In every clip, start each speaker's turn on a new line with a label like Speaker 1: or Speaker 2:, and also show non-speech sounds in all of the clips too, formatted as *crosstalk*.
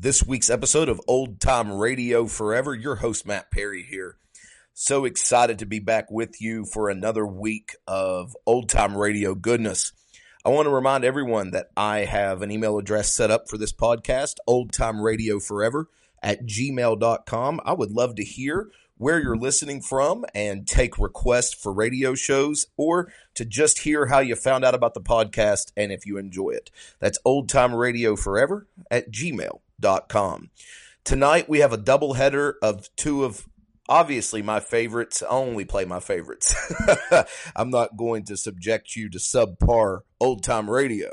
Speaker 1: this week's episode of Old Time Radio Forever. Your host, Matt Perry, here. So excited to be back with you for another week of old time radio goodness. I want to remind everyone that I have an email address set up for this podcast, Old Time Radio Forever at gmail.com. I would love to hear where you're listening from and take requests for radio shows or to just hear how you found out about the podcast and if you enjoy it. That's old time radio forever at gmail.com. Tonight we have a double header of two of obviously my favorites. I only play my favorites. I'm not going to subject you to subpar old time radio.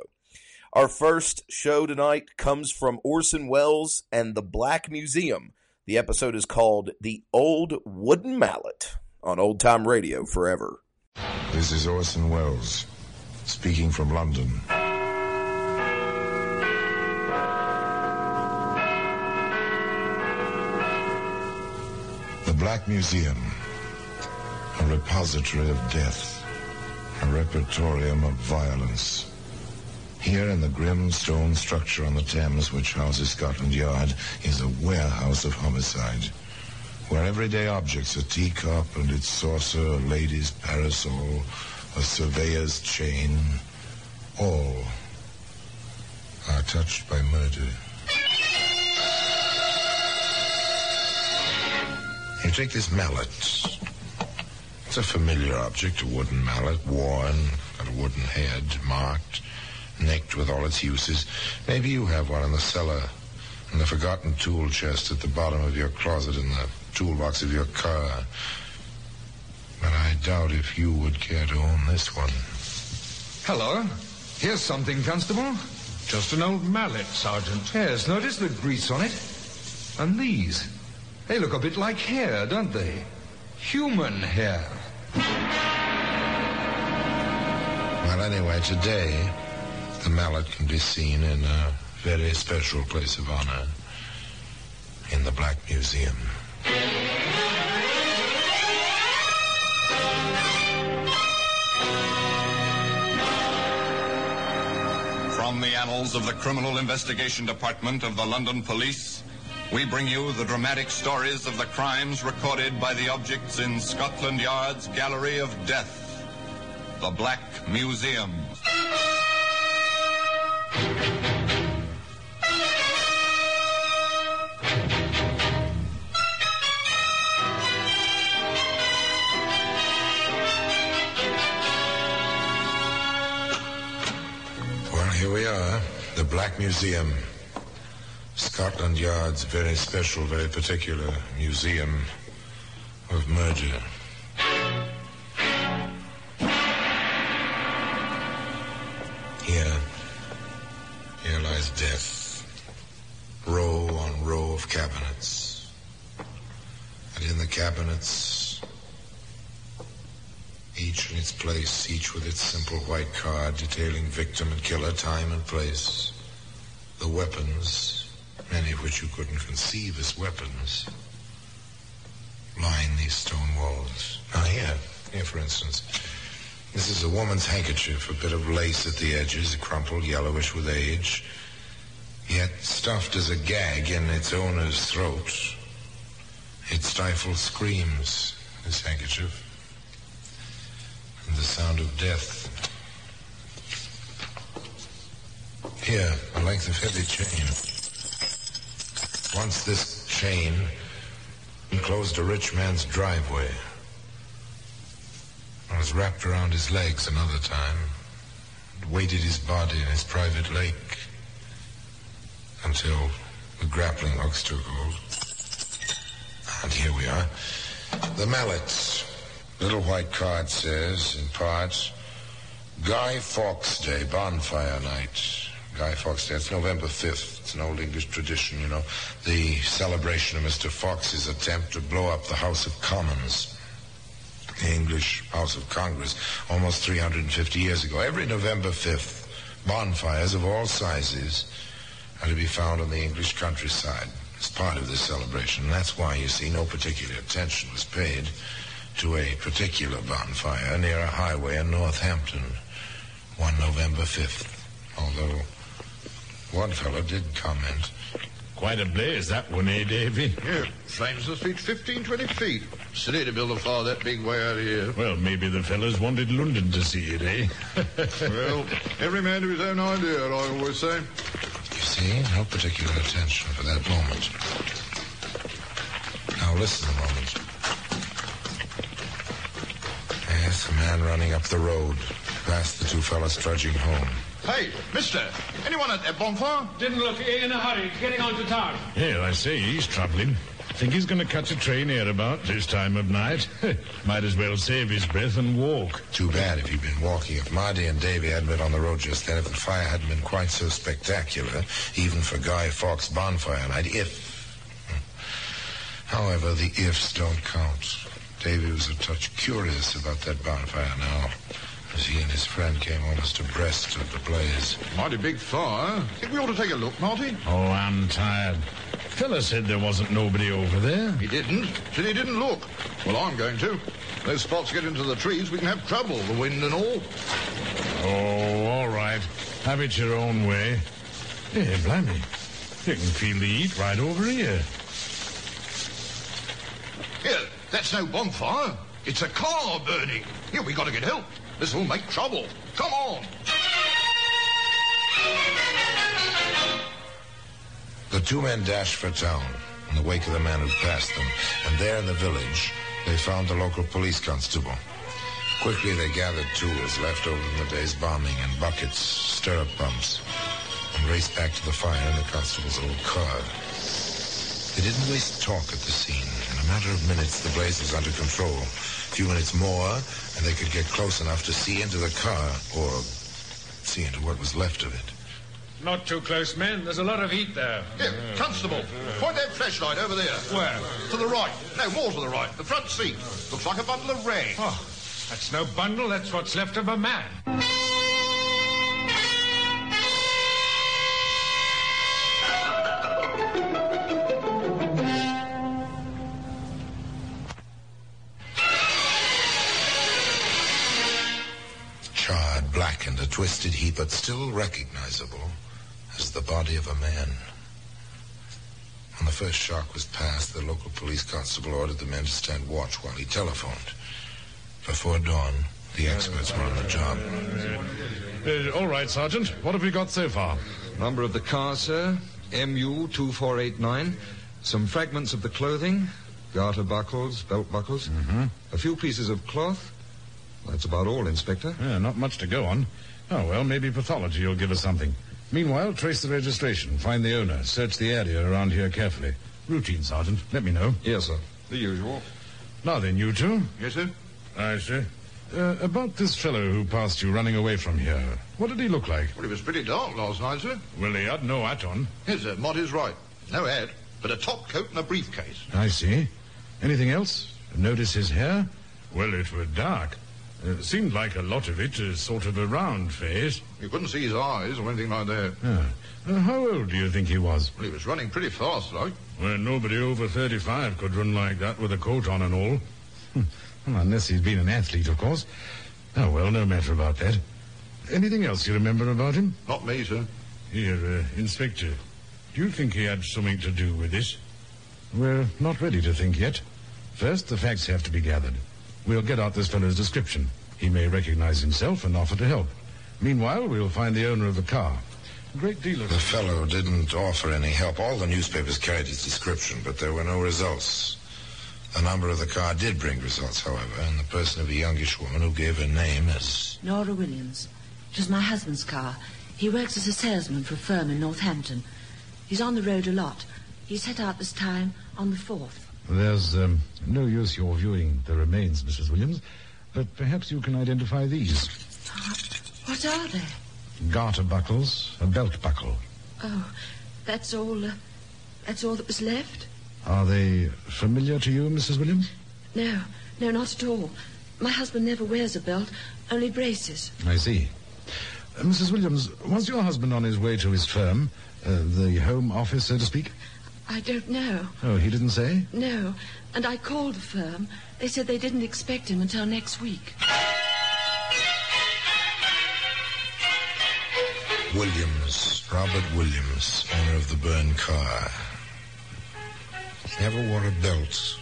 Speaker 1: Our first show tonight comes from Orson Welles and the Black Museum. The episode is called The Old Wooden Mallet on Old Time Radio Forever.
Speaker 2: This is Orson Welles speaking from London. Black Museum, a repository of death, a repertorium of violence. Here in the grim stone structure on the Thames which houses Scotland Yard is a warehouse of homicide. Where everyday objects, a teacup and its saucer, a lady's parasol, a surveyor's chain, all are touched by murder. You take this mallet. It's a familiar object, a wooden mallet, worn, got a wooden head, marked necked with all its uses. Maybe you have one in the cellar, in the forgotten tool chest at the bottom of your closet, in the toolbox of your car. But I doubt if you would care to own this one.
Speaker 3: Hello. Here's something, Constable.
Speaker 4: Just an old mallet, Sergeant.
Speaker 3: Yes, notice the grease on it. And these. They look a bit like hair, don't they? Human hair.
Speaker 2: Well, anyway, today, the mallet can be seen in a very special place of honor in the Black Museum.
Speaker 5: From the annals of the Criminal Investigation Department of the London Police, we bring you the dramatic stories of the crimes recorded by the objects in Scotland Yard's Gallery of Death, the Black Museum.
Speaker 2: Well, here we are, the Black Museum. Scotland Yard's very special, very particular museum of murder. Here, here lies death. Row on row of cabinets. And in the cabinets, each in its place, each with its simple white card detailing victim and killer, time and place. The weapons, many of which you couldn't conceive as weapons, line these stone walls. Now here, here for instance, this is a woman's handkerchief, a bit of lace at the edges, crumpled, yellowish with age, yet stuffed as a gag in its owner's throat. It stifles screams, this handkerchief and the sound of death. Here, a length of heavy chain. Once this chain enclosed a rich man's driveway. It was wrapped around his legs another time. It weighted his body in his private lake until the grappling hooks took hold. And here we are. The mallets. Little white card says, in parts, Guy Fawkes Day, bonfire night. Guy Fawkes Day. It's November 5th. It's an old English tradition, you know. The celebration of Mr. Fawkes's attempt to blow up the House of Commons. The English House of Congress, almost 350 years ago. Every November 5th, bonfires of all sizes are to be found on the English countryside as part of this celebration. And that's why, you see, no particular attention was paid to a particular bonfire near a highway in Northampton one November 5th. Although one fellow did comment.
Speaker 4: Quite a blaze, that one, eh, Davy?
Speaker 6: Yeah, flames the feet 15, 20 feet. Silly to build a fire that big way out of here.
Speaker 4: Well, maybe the fellows wanted London to see it, eh? *laughs*
Speaker 6: well, every man to his own idea, I always say.
Speaker 2: You see, no particular attention for that moment. Now listen a moment. Yes, a man running up the road, past the two fellows trudging home.
Speaker 6: Hey, mister, anyone at that bonfire?
Speaker 7: Didn't look in a hurry, getting on to town.
Speaker 4: Yeah, I say, he's troubling. Think he's going to catch a train here about this time of night? *laughs* Might as well save his breath and walk.
Speaker 2: Too bad if he'd been walking. If Marty and Davy hadn't been on the road just then, if the fire hadn't been quite so spectacular, even for Guy Fawkes bonfire night, if... However, the ifs don't count. Davy was a touch curious about that bonfire now, as he and his friend came almost abreast of the blaze.
Speaker 6: Mighty big fire. Think we ought to take a look, Marty?
Speaker 4: Oh, I'm tired. Fella said there wasn't nobody over there.
Speaker 6: He didn't. Said he didn't look. Well, I'm going to. Those spots get into the trees, we can have trouble, the wind and all.
Speaker 4: Oh, all right. Have it your own way. Hey, blimey. You can feel the heat right over here.
Speaker 6: Here, that's no bonfire. It's a car burning. Here, we got to get help. This will make trouble. Come on.
Speaker 2: The two men dashed for town in the wake of the man who passed them, and there in the village, they found the local police constable. Quickly, they gathered tools left over from the day's bombing and buckets, stirrup pumps, and raced back to the fire in the constable's old car. They didn't waste talk at the scene. In a matter of minutes, the blaze was under control. A few minutes more, and they could get close enough to see into the car, or see into what was left of it.
Speaker 7: Not too close, men. There's a lot of heat there.
Speaker 6: Here, constable, point that flashlight over there.
Speaker 7: Where?
Speaker 6: To the right. No, more to the right. The front seat. Looks like a bundle of rags.
Speaker 7: Oh, that's no bundle. That's what's left of a man.
Speaker 2: A twisted heap, but still recognizable as the body of a man. When the first shock was past, the local police constable ordered the men to stand watch while he telephoned. Before dawn, the experts were on the job.
Speaker 4: Uh, all right, Sergeant. What have we got so far?
Speaker 3: Number of the car, sir, MU2489. Some fragments of the clothing, garter buckles, belt buckles. A few pieces of cloth. That's about all, Inspector.
Speaker 4: Yeah, not much to go on. Oh, well, maybe pathology will give us something. Meanwhile, trace the registration, find the owner, search the area around here carefully. Routine, Sergeant. Let me know.
Speaker 3: Yes, sir. The usual.
Speaker 4: Now then, you two.
Speaker 6: Yes, sir?
Speaker 4: I see. Uh, about this fellow who passed you running away from here. What did he look like?
Speaker 6: Well, it was pretty dark last night, sir.
Speaker 4: Well, he had no hat on.
Speaker 6: Yes, sir. Marty's right. No hat, but a top coat and a briefcase.
Speaker 4: I see. Anything else? Notice his hair? Well, it were dark. Uh, seemed like a lot of it is sort of a round face.
Speaker 6: You couldn't see his eyes or anything like that.
Speaker 4: Ah. Uh, how old do you think he was?
Speaker 6: Well, he was running pretty fast, like.
Speaker 4: Well, nobody over 35 could run like that with a coat on and all. well, unless he's been an athlete, of course. Oh, well, no matter about that. Anything else you remember about him?
Speaker 6: Not me, sir.
Speaker 4: Here, uh, Inspector. Do you think he had something to do with this? We're not ready to think yet. First, the facts have to be gathered. We'll get out this fellow's description. He may recognize himself and offer to help. Meanwhile, we'll find the owner of the car. A great deal of...
Speaker 2: The fellow didn't offer any help. All the newspapers carried his description, but there were no results. The number of the car did bring results, however, and the person of a youngish woman who gave her name as
Speaker 8: Nora Williams. It was my husband's car. He works as a salesman for a firm in Northampton. He's on the road a lot. He set out this time on the 4th.
Speaker 4: There's um, no use your viewing the remains, Mrs. Williams, but perhaps you can identify these.
Speaker 8: What are they?
Speaker 4: garter buckles, a belt buckle.
Speaker 8: Oh, that's all. Uh, that's all that was left?
Speaker 4: Are they familiar to you, Mrs. Williams?
Speaker 8: No, no, not at all. My husband never wears a belt, only braces.
Speaker 4: I see. Uh, Mrs. Williams, was your husband on his way to his firm, uh, the home office, so to speak?
Speaker 8: I don't know.
Speaker 4: Oh, he didn't say?
Speaker 8: No, and I called the firm. They said they didn't expect him until next week.
Speaker 2: Williams, Robert Williams, owner of the burned car. He never wore a belt.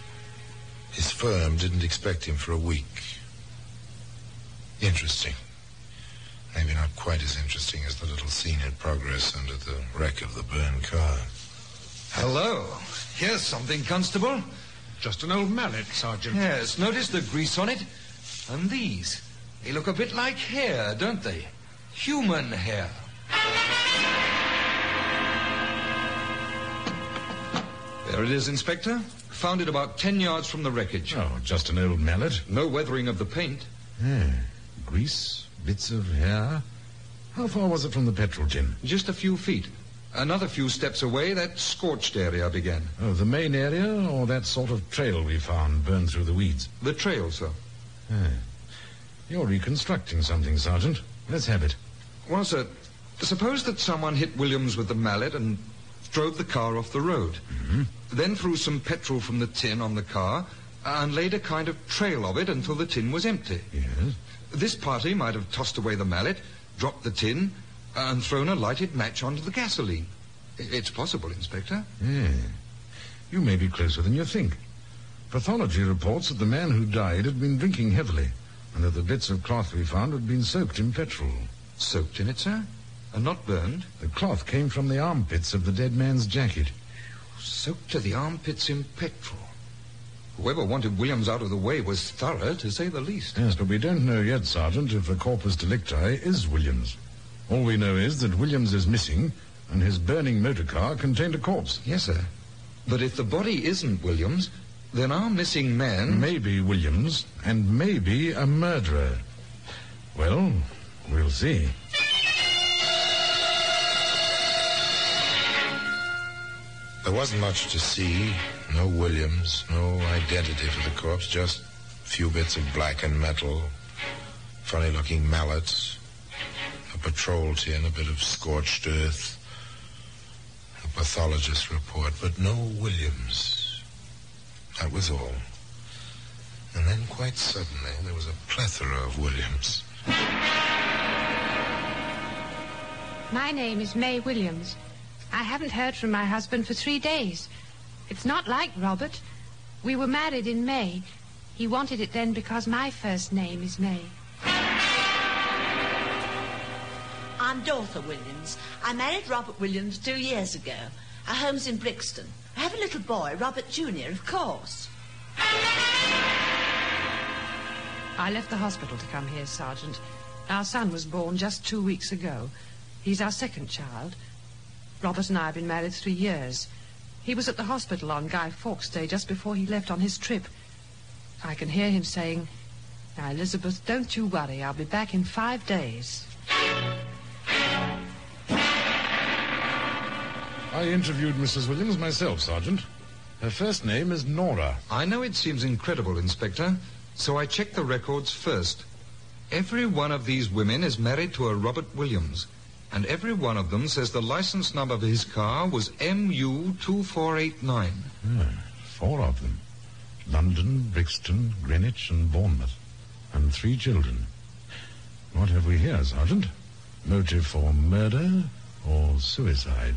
Speaker 2: His firm didn't expect him for a week. Interesting. Maybe not quite as interesting as the little scene in progress under the wreck of the burned car.
Speaker 9: Hello. Here's something, Constable.
Speaker 7: Just an old mallet, Sergeant.
Speaker 9: Yes, notice the grease on it? And these. They look a bit like hair, don't they? Human hair. There it is, Inspector. Found it about ten yards from the wreckage.
Speaker 4: Oh, just an old mallet.
Speaker 9: No weathering of the paint.
Speaker 4: Yeah. Grease, bits of hair. How far was it from the petrol tin?
Speaker 9: Just a few feet. Another few steps away, that scorched area began.
Speaker 4: Oh, the main area or that sort of trail we found burned through the weeds?
Speaker 9: The trail, sir.
Speaker 4: Yeah. You're reconstructing something, Sergeant. Let's have it.
Speaker 9: Well, sir, suppose that someone hit Williams with the mallet and drove the car off the road. Mm-hmm. Then threw some petrol from the tin on the car uh, and laid a kind of trail of it until the tin was empty.
Speaker 4: Yes?
Speaker 9: This party might have tossed away the mallet, dropped the tin, and thrown a lighted match onto the gasoline. It's possible, Inspector.
Speaker 4: Yeah. You may be closer than you think. Pathology reports that the man who died had been drinking heavily, and that the bits of cloth we found had been soaked in petrol.
Speaker 9: Soaked in it, sir? And not burned?
Speaker 4: The cloth came from the armpits of the dead man's jacket.
Speaker 9: Soaked to the armpits in petrol. Whoever wanted Williams out of the way was thorough, to say the least.
Speaker 4: Yes, but we don't know yet, Sergeant, if the corpus delicti is Williams. All we know is that Williams is missing, and his burning motor car contained a corpse.
Speaker 9: Yes, sir. But if the body isn't Williams, then our missing man...
Speaker 4: Maybe Williams, and maybe a murderer. Well, we'll see.
Speaker 2: There wasn't much to see. No Williams, no identity for the corpse, just a few bits of blackened metal, funny looking mallets, a patrol tin, a bit of scorched earth, a pathologist's report, but no Williams. That was all. And then quite suddenly there was a plethora of Williams.
Speaker 10: My name is May Williams. I haven't heard from my husband for three days. It's not like Robert. We were married in May. He wanted it then because my first name is May.
Speaker 11: I'm Dorothy Williams. I married Robert Williams two years ago. Our home's in Brixton. I have a little boy, Robert Jr., of course.
Speaker 10: I left the hospital to come here, Sergeant. Our son was born just two weeks ago. He's our second child. Robert and I have been married three years. He was at the hospital on Guy Fawkes Day just before he left on his trip. I can hear him saying, Now, Elizabeth, don't you worry. I'll be back in five days.
Speaker 4: I interviewed Mrs. Williams myself, Sergeant. Her first name is Nora.
Speaker 9: I know it seems incredible, Inspector, so I checked the records first. Every one of these women is married to a Robert Williams, and every one of them says the license number of his car was MU2489.
Speaker 4: Yeah, hmm, four of them. London, Brixton, Greenwich, and Bournemouth. And three children. What have we here, Sergeant? Motive for murder or suicide?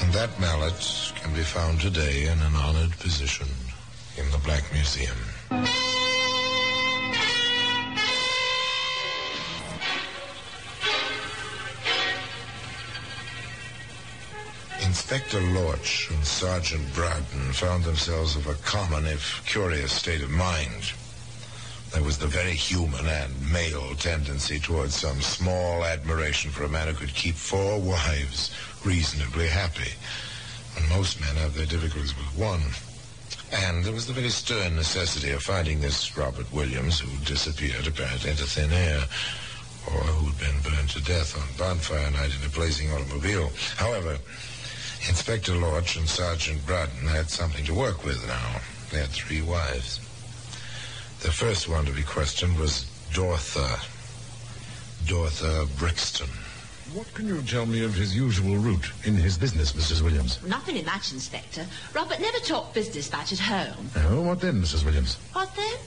Speaker 2: And that mallet can be found today in an honored position in the Black Museum. Inspector Lorch and Sergeant Broughton found themselves of a common, if curious, state of mind. There was the very human and male tendency towards some small admiration for a man who could keep four wives reasonably happy. And most men have their difficulties with one. And there was the very stern necessity of finding this Robert Williams, who disappeared apparently into thin air, or who'd been burned to death on bonfire night in a blazing automobile. However, Inspector Lorch and Sergeant Braden had something to work with now. They had three wives. The first one to be questioned was Dortha. Dortha Brixton.
Speaker 4: What can you tell me of his usual route in his business, Mrs. Williams?
Speaker 8: Nothing in much, Inspector. Robert never talked business much at home.
Speaker 4: Oh, what then, Mrs. Williams?
Speaker 8: What then?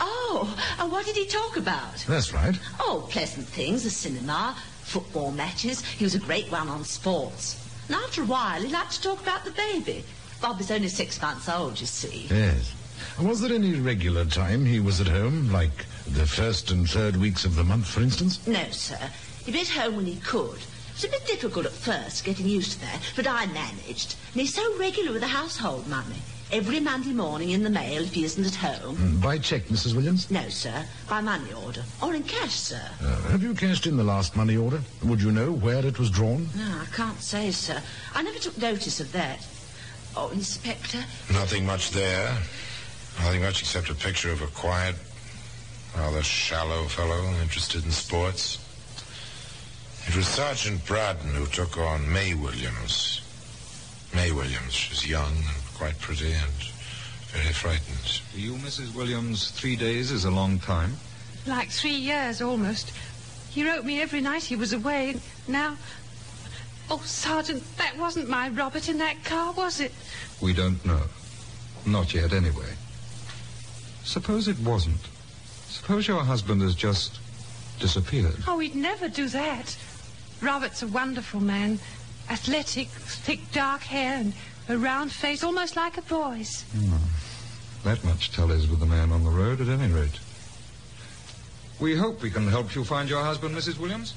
Speaker 8: Oh, and what did he talk about?
Speaker 4: That's right.
Speaker 8: Oh, pleasant things, the cinema, football matches. He was a great one on sports. And after a while, he liked to talk about the baby. Bob is only six months old, you see.
Speaker 4: Yes. Was there any regular time he was at home, like the first and third weeks of the month, for instance?
Speaker 8: No, sir. He'd be at home when he could. It was a bit difficult at first, getting used to that, but I managed. And he's so regular with the household money. Every Monday morning in the mail if he isn't at home.
Speaker 4: Mm, By check, Mrs. Williams?
Speaker 8: No, sir. By money order. Or in cash, sir.
Speaker 4: Uh, have you cashed in the last money order? Would you know where it was drawn?
Speaker 8: No, I can't say, sir. I never took notice of that. Oh, Inspector,
Speaker 2: Nothing much there. Nothing much except a picture of a quiet, rather shallow fellow interested in sports. It was Sergeant Braden who took on May Williams. May Williams. She's young and quite pretty and very frightened.
Speaker 9: To you, Mrs. Williams, three days is a long time.
Speaker 10: Like three years almost. He wrote me every night he was away. Now. Oh, Sergeant, that wasn't my Robert in that car, was it?
Speaker 9: We don't know. Not yet, anyway. Suppose it wasn't. Suppose your husband has just disappeared.
Speaker 10: Oh, he'd never do that. Robert's a wonderful man. Athletic, thick dark hair, and a round face, almost like a boy's. Hmm.
Speaker 9: That much tallies with the man on the road, at any rate. We hope we can help you find your husband, Mrs. Williams.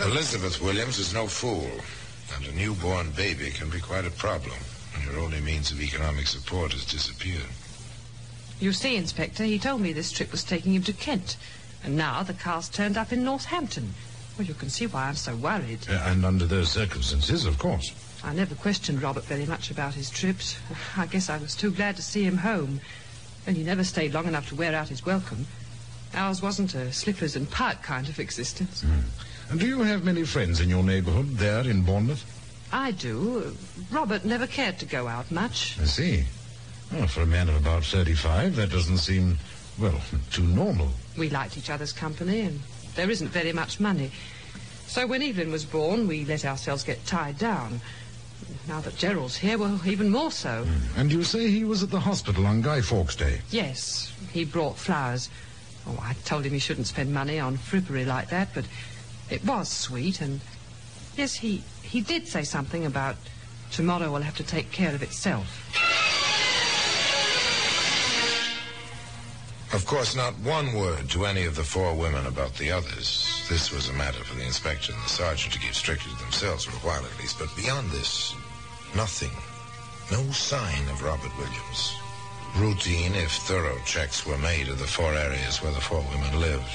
Speaker 2: Elizabeth Williams is no fool, and a newborn baby can be quite a problem when your only means of economic support has disappeared.
Speaker 10: You see, Inspector, he told me this trip was taking him to Kent. And now the car's turned up in Northampton. Well, you can see why I'm so worried.
Speaker 4: Uh, and under those circumstances, of course.
Speaker 10: I never questioned Robert very much about his trips. *laughs* I guess I was too glad to see him home. And he never stayed long enough to wear out his welcome. Ours wasn't a slippers and pipe kind of existence.
Speaker 4: And do you have many friends in your neighborhood there in Bournemouth?
Speaker 10: I do. Robert never cared to go out much.
Speaker 4: I see. Well, for a man of about 35, that doesn't seem, well, too normal.
Speaker 10: We liked each other's company, and there isn't very much money. So when Evelyn was born, we let ourselves get tied down. Now that Gerald's here, well, even more so. Hmm.
Speaker 4: And you say he was at the hospital on Guy Fawkes Day?
Speaker 10: Yes, he brought flowers. Oh, I told him he shouldn't spend money on frippery like that, but it was sweet, and yes, he, he did say something about tomorrow will have to take care of itself.
Speaker 2: Of course, not one word to any of the four women about the others. This was a matter for the inspector and the sergeant to keep strictly to themselves for a while at least. But beyond this, nothing. No sign of Robert Williams. Routine, if thorough checks were made of the four areas where the four women lived.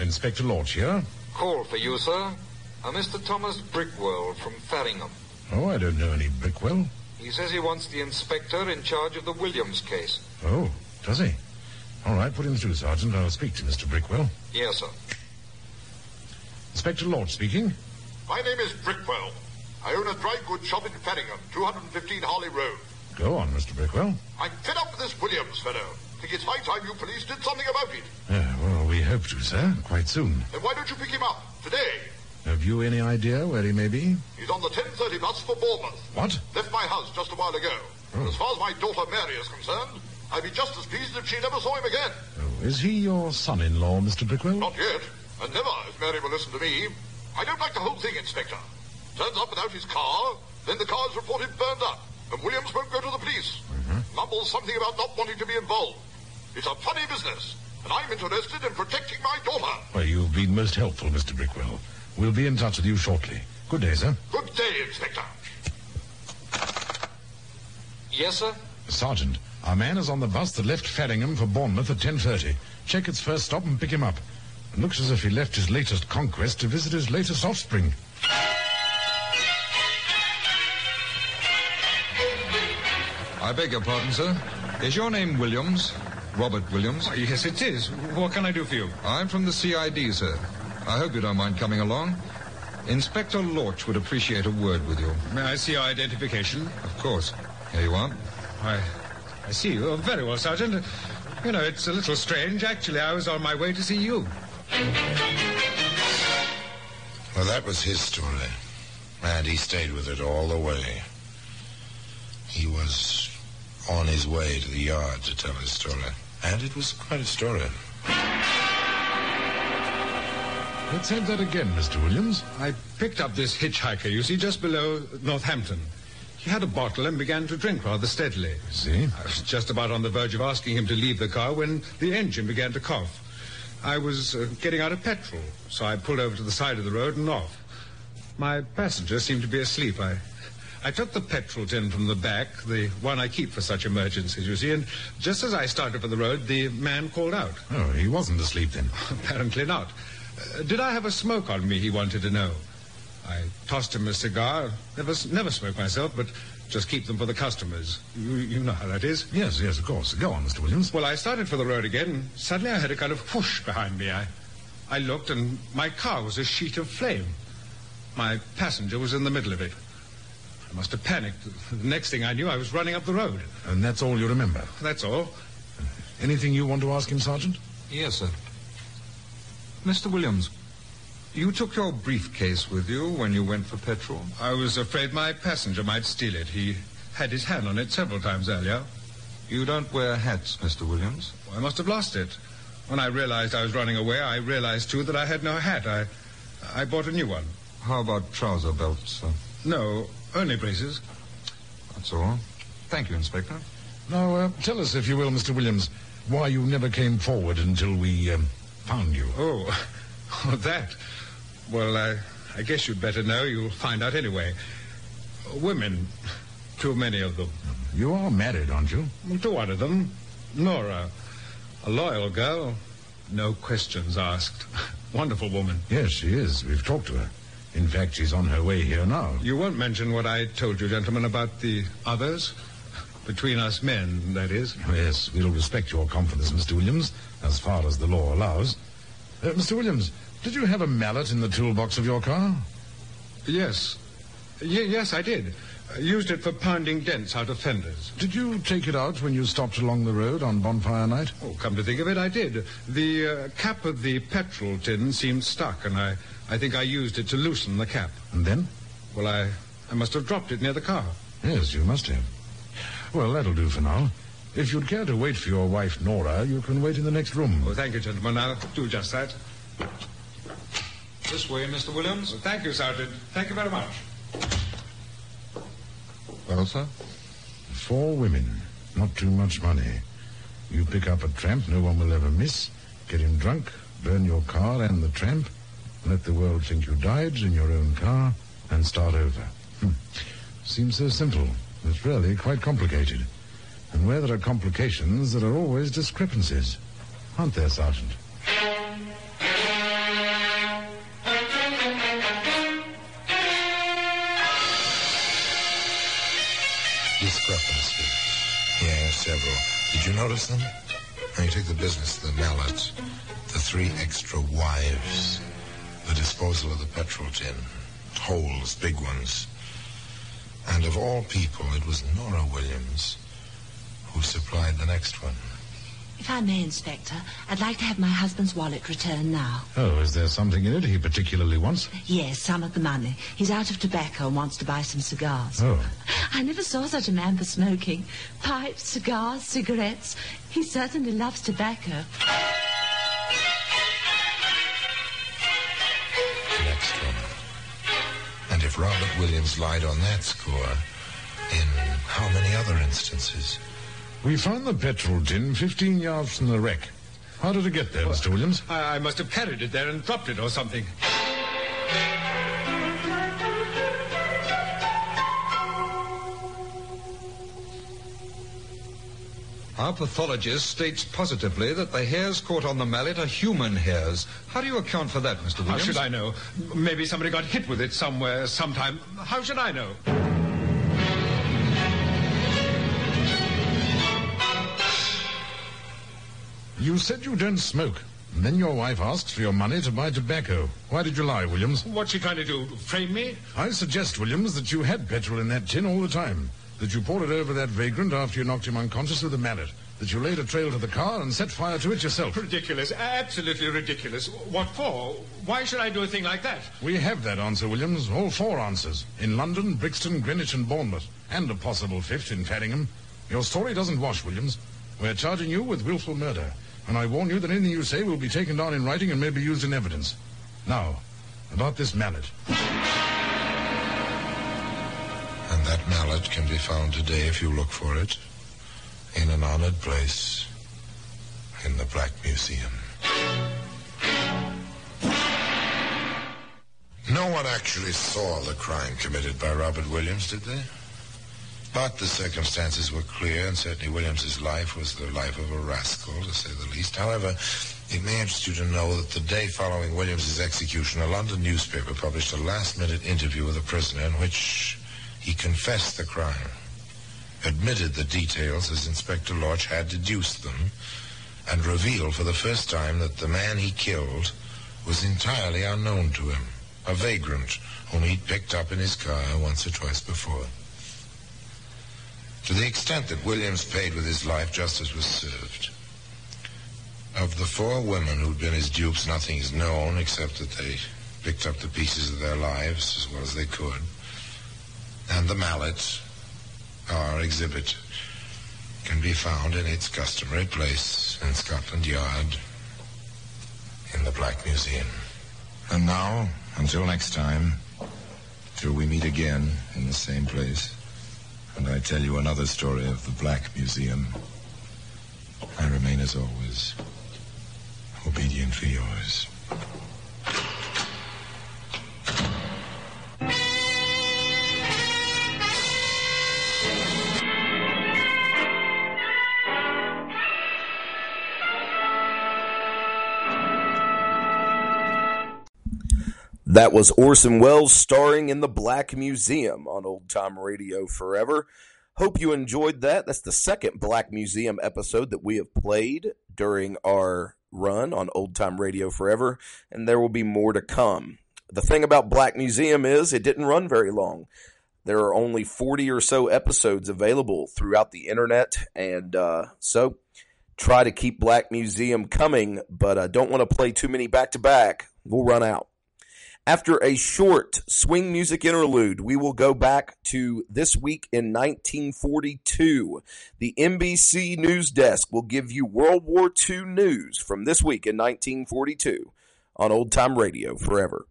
Speaker 4: Inspector Lorch here?
Speaker 9: Call for you, sir. Uh, a Mr. Thomas Brickwell from Farringham.
Speaker 4: Oh, I don't know any Brickwell.
Speaker 9: He says he wants the inspector in charge of the Williams case.
Speaker 4: Oh, does he? All right, put him through, Sergeant. I'll speak to Mr. Brickwell.
Speaker 9: Yes, sir.
Speaker 4: Inspector Lorch speaking.
Speaker 12: My name is Brickwell. I own a dry goods shop in Farringham, 215 Harley Road.
Speaker 4: Go on, Mr. Brickwell.
Speaker 12: I'm fed up with this Williams fellow. Think it's high time you police did something about it.
Speaker 4: Yeah, well, we hope to, sir. Quite soon.
Speaker 12: Then why don't you pick him up today?
Speaker 4: Have you any idea where he may be?
Speaker 12: He's on the 10:30 bus for Bournemouth.
Speaker 4: What?
Speaker 12: Left my house just a while ago.
Speaker 4: Oh.
Speaker 12: As far as my daughter Mary is concerned, I'd be just as pleased if she never saw him again.
Speaker 4: Oh, is he your son-in-law, Mr. Brickwell?
Speaker 12: Not yet, and never, if Mary will listen to me. I don't like the whole thing, Inspector. Turns up without his car, then the car is reported burned up, and Williams won't go to the police. Uh-huh. Mumbles something about not wanting to be involved. It's a funny business, and I'm interested in protecting my daughter.
Speaker 4: Well, you've been most helpful, Mr. Brickwell. We'll be in touch with you shortly. Good day, sir.
Speaker 12: Good day, Inspector.
Speaker 9: Yes, sir?
Speaker 4: Sergeant, our man is on the bus that left Farringham for Bournemouth at 10.30. Check its first stop and pick him up. It looks as if he left his latest conquest to visit his latest offspring.
Speaker 3: I beg your pardon, sir. Is your name Williams? Robert Williams?
Speaker 7: Oh, yes, it is. What can I do for you?
Speaker 3: I'm from the CID, sir. I hope you don't mind coming along. Inspector Lorch would appreciate a word with you.
Speaker 7: May I see your identification?
Speaker 3: Of course. Here you are.
Speaker 7: I, I see you. Oh, very well, Sergeant. You know, it's a little strange. Actually, I was on my way to see you.
Speaker 2: Well, that was his story. And he stayed with it all the way. He was on his way to the yard to tell his story. And it was quite a story.
Speaker 4: Let's have that again, Mr. Williams.
Speaker 7: I picked up this hitchhiker, you see, just below Northampton. He had a bottle and began to drink rather steadily.
Speaker 4: See?
Speaker 7: I was just about on the verge of asking him to leave the car when the engine began to cough. I was uh, getting out of petrol, so I pulled over to the side of the road and off. My passenger seemed to be asleep. I, I took the petrol tin from the back, the one I keep for such emergencies, you see, and just as I started for the road, the man called out.
Speaker 4: Oh, he wasn't asleep then. *laughs*
Speaker 7: Apparently not. Uh, did I have a smoke on me, he wanted to know. I tossed him a cigar. Never, never smoke myself, but just keep them for the customers. You, you know how that is.
Speaker 4: Yes, yes, of course. Go on, Mr. Williams.
Speaker 7: Well, I started for the road again, and suddenly I heard a kind of whoosh behind me. I, I looked, and my car was a sheet of flame. My passenger was in the middle of it. I must have panicked. The next thing I knew, I was running up the road.
Speaker 4: And that's all you remember?
Speaker 7: That's all.
Speaker 4: Anything you want to ask him, Sergeant?
Speaker 3: Yes, sir. Mr. Williams, you took your briefcase with you when you went for petrol?
Speaker 7: I was afraid my passenger might steal it. He had his hand on it several times earlier.
Speaker 3: You don't wear hats, Mr. Williams.
Speaker 7: I must have lost it. When I realized I was running away, I realized, too, that I had no hat. I, I bought a new one.
Speaker 3: How about trouser belts, sir?
Speaker 7: No, only braces.
Speaker 3: That's all. Thank you, Inspector.
Speaker 4: Now, uh, tell us, if you will, Mr. Williams, why you never came forward until we um, found you.
Speaker 7: Oh, *laughs* oh that. Well, I, I guess you'd better know. You'll find out anyway. Women. Too many of them.
Speaker 4: You are married, aren't you?
Speaker 7: To one of them. Nora. A loyal girl. No questions asked. *laughs* Wonderful woman.
Speaker 4: Yes, she is. We've talked to her. In fact, she's on her way here now.
Speaker 7: You won't mention what I told you, gentlemen, about the others? Between us men, that is.
Speaker 4: Yes, we'll respect your confidence, Mr. Williams, as far as the law allows. Uh, Mr. Williams, did you have a mallet in the toolbox of your car?
Speaker 7: Yes. Y- yes, I did. I used it for pounding dents out of fenders.
Speaker 4: Did you take it out when you stopped along the road on bonfire night?
Speaker 7: Oh, come to think of it, I did. The uh, cap of the petrol tin seemed stuck, and I, I think I used it to loosen the cap.
Speaker 4: And then?
Speaker 7: Well, I, I must have dropped it near the car.
Speaker 4: Yes, you must have. Well, that'll do for now. If you'd care to wait for your wife, Nora, you can wait in the next room.
Speaker 7: Oh, thank you, gentlemen. I'll do just that.
Speaker 3: This way, Mr. Williams.
Speaker 7: Well, thank you, Sergeant. Thank you very much.
Speaker 3: Well, sir?
Speaker 4: Four women. Not too much money. You pick up a tramp no one will ever miss, get him drunk, burn your car and the tramp, let the world think you died in your own car, and start over. Hmm. Seems so simple. It's really quite complicated. And where there are complications, there are always discrepancies. Aren't there, Sergeant?
Speaker 2: Discrepancies. Yes, several. Did you notice them? Now you take the business of the mallets, the three extra wives, the disposal of the petrol tin, holes, big ones. And of all people, it was Nora Williams who supplied the next one.
Speaker 8: If I may, Inspector, I'd like to have my husband's wallet returned now.
Speaker 4: Oh, is there something in it he particularly wants?
Speaker 8: Yes, some of the money. He's out of tobacco and wants to buy some cigars.
Speaker 4: Oh. *laughs*
Speaker 8: I never saw such a man for smoking. Pipes, cigars, cigarettes. He certainly loves tobacco.
Speaker 2: If Robert Williams lied on that score, in how many other instances?
Speaker 4: We found the petrol tin 15 yards from the wreck. How did it get there, Mr. Williams?
Speaker 7: I, I must have carried it there and dropped it or something.
Speaker 3: Our pathologist states positively that the hairs caught on the mallet are human hairs. How do you account for that, Mr. Williams?
Speaker 7: How should I know? Maybe somebody got hit with it somewhere, sometime. How should I know?
Speaker 4: You said you don't smoke. And then your wife asks for your money to buy tobacco. Why did you lie, Williams?
Speaker 7: What's she trying to do? Frame me?
Speaker 4: I suggest, Williams, that you had petrol in that tin all the time. That you poured it over that vagrant after you knocked him unconscious with a mallet. That you laid a trail to the car and set fire to it yourself.
Speaker 7: Ridiculous. Absolutely ridiculous. What for? Why should I do a thing like that?
Speaker 4: We have that answer, Williams. All four answers. In London, Brixton, Greenwich, and Bournemouth. And a possible fifth in Farringham. Your story doesn't wash, Williams. We're charging you with willful murder. And I warn you that anything you say will be taken down in writing and may be used in evidence. Now, about this mallet.
Speaker 2: And that mallet can be found today if you look for it in an honored place in the Black Museum. No one actually saw the crime committed by Robert Williams, did they? But the circumstances were clear, and certainly Williams's life was the life of a rascal, to say the least. However, it may interest you to know that the day following Williams's execution, a London newspaper published a last-minute interview with the prisoner in which he confessed the crime, admitted the details as Inspector Lorch had deduced them, and revealed for the first time that the man he killed was entirely unknown to him, a vagrant whom he'd picked up in his car once or twice before. To the extent that Williams paid with his life, justice was served. Of the four women who'd been his dupes, nothing is known except that they picked up the pieces of their lives as well as they could. And the mallet, our exhibit, can be found in its customary place in Scotland Yard in the Black Museum. And now, until next time, till we meet again in the same place, and I tell you another story of the Black Museum, I remain as always obediently yours.
Speaker 1: That was Orson Welles starring in the Black Museum on Old Time Radio Forever. Hope you enjoyed that. That's the second Black Museum episode that we have played during our run on Old Time Radio Forever, and there will be more to come. The thing about Black Museum is it didn't run very long. There are only 40 or so episodes available throughout the internet, and uh, so try to keep Black Museum coming, but I don't want to play too many back to back. We'll run out. After a short swing music interlude, we will go back to this week in 1942. The NBC News Desk will give you World War II news from this week in 1942 on Old Time Radio forever.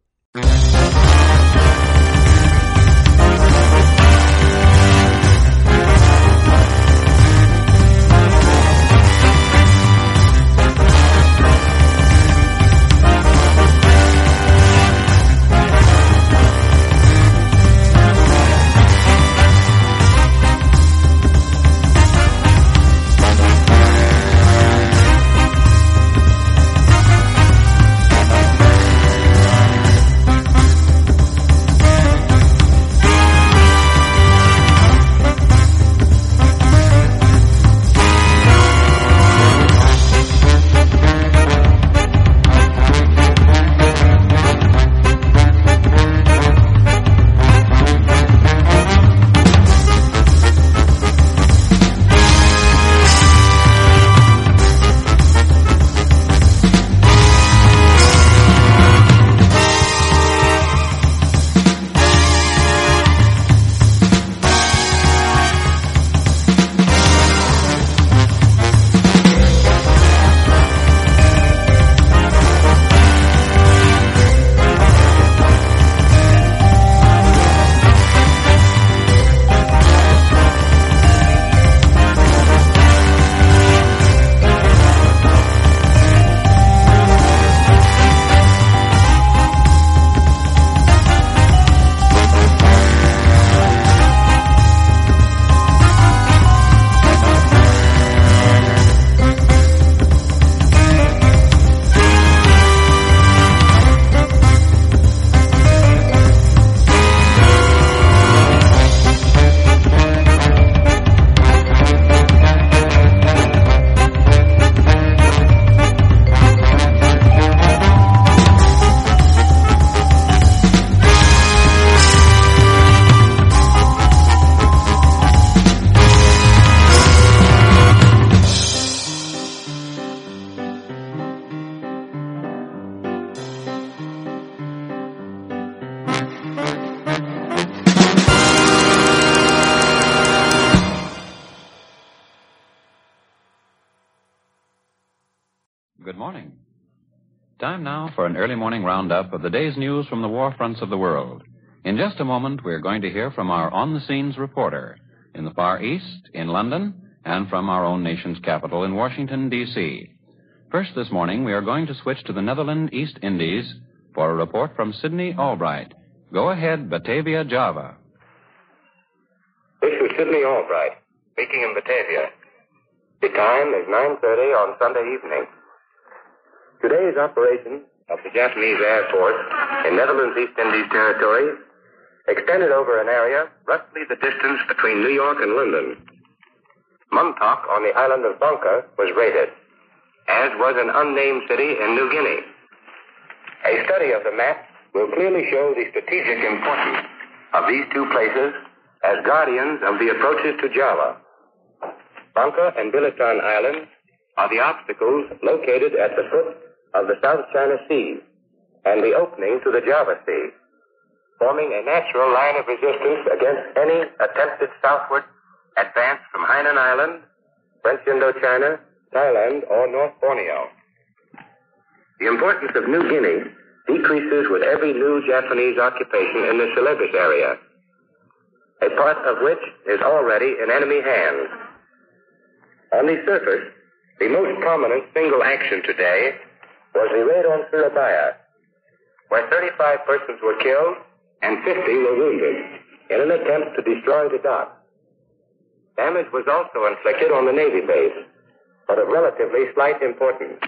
Speaker 13: For an early morning roundup of the day's news from the war fronts of the world. In just a moment, we're going to hear from our on the scenes reporter in the Far East, in London, and from our own nation's capital in Washington, D.C. First this morning, we are going to switch to the Netherlands East Indies for a report from Sidney Albright. Go ahead, Batavia, Java.
Speaker 14: This is Sidney Albright, speaking in Batavia. The time is 9.30 on Sunday evening. Today's operation of the Japanese Air Force in Netherlands East Indies territory extended over an area roughly the distance between New York and London. Muntok on the island of Bangka was raided, as was an unnamed city in New Guinea. A study of the map will clearly show the strategic importance of these two places as guardians of the approaches to Java. Bangka and Billiton Islands are the obstacles located at the foot of the South China Sea and the opening to the Java Sea, forming a natural line of resistance against any attempted southward advance from Hainan Island, French Indochina, Thailand, or North Borneo. The importance of New Guinea decreases with every new Japanese occupation in the Celebes area, a part of which is already in enemy hands. On the surface, the most prominent single action today was raid on Surabaya, where 35 persons were killed and 50 were wounded in an attempt to destroy the dock. Damage was also inflicted on the Navy base, but of relatively slight importance.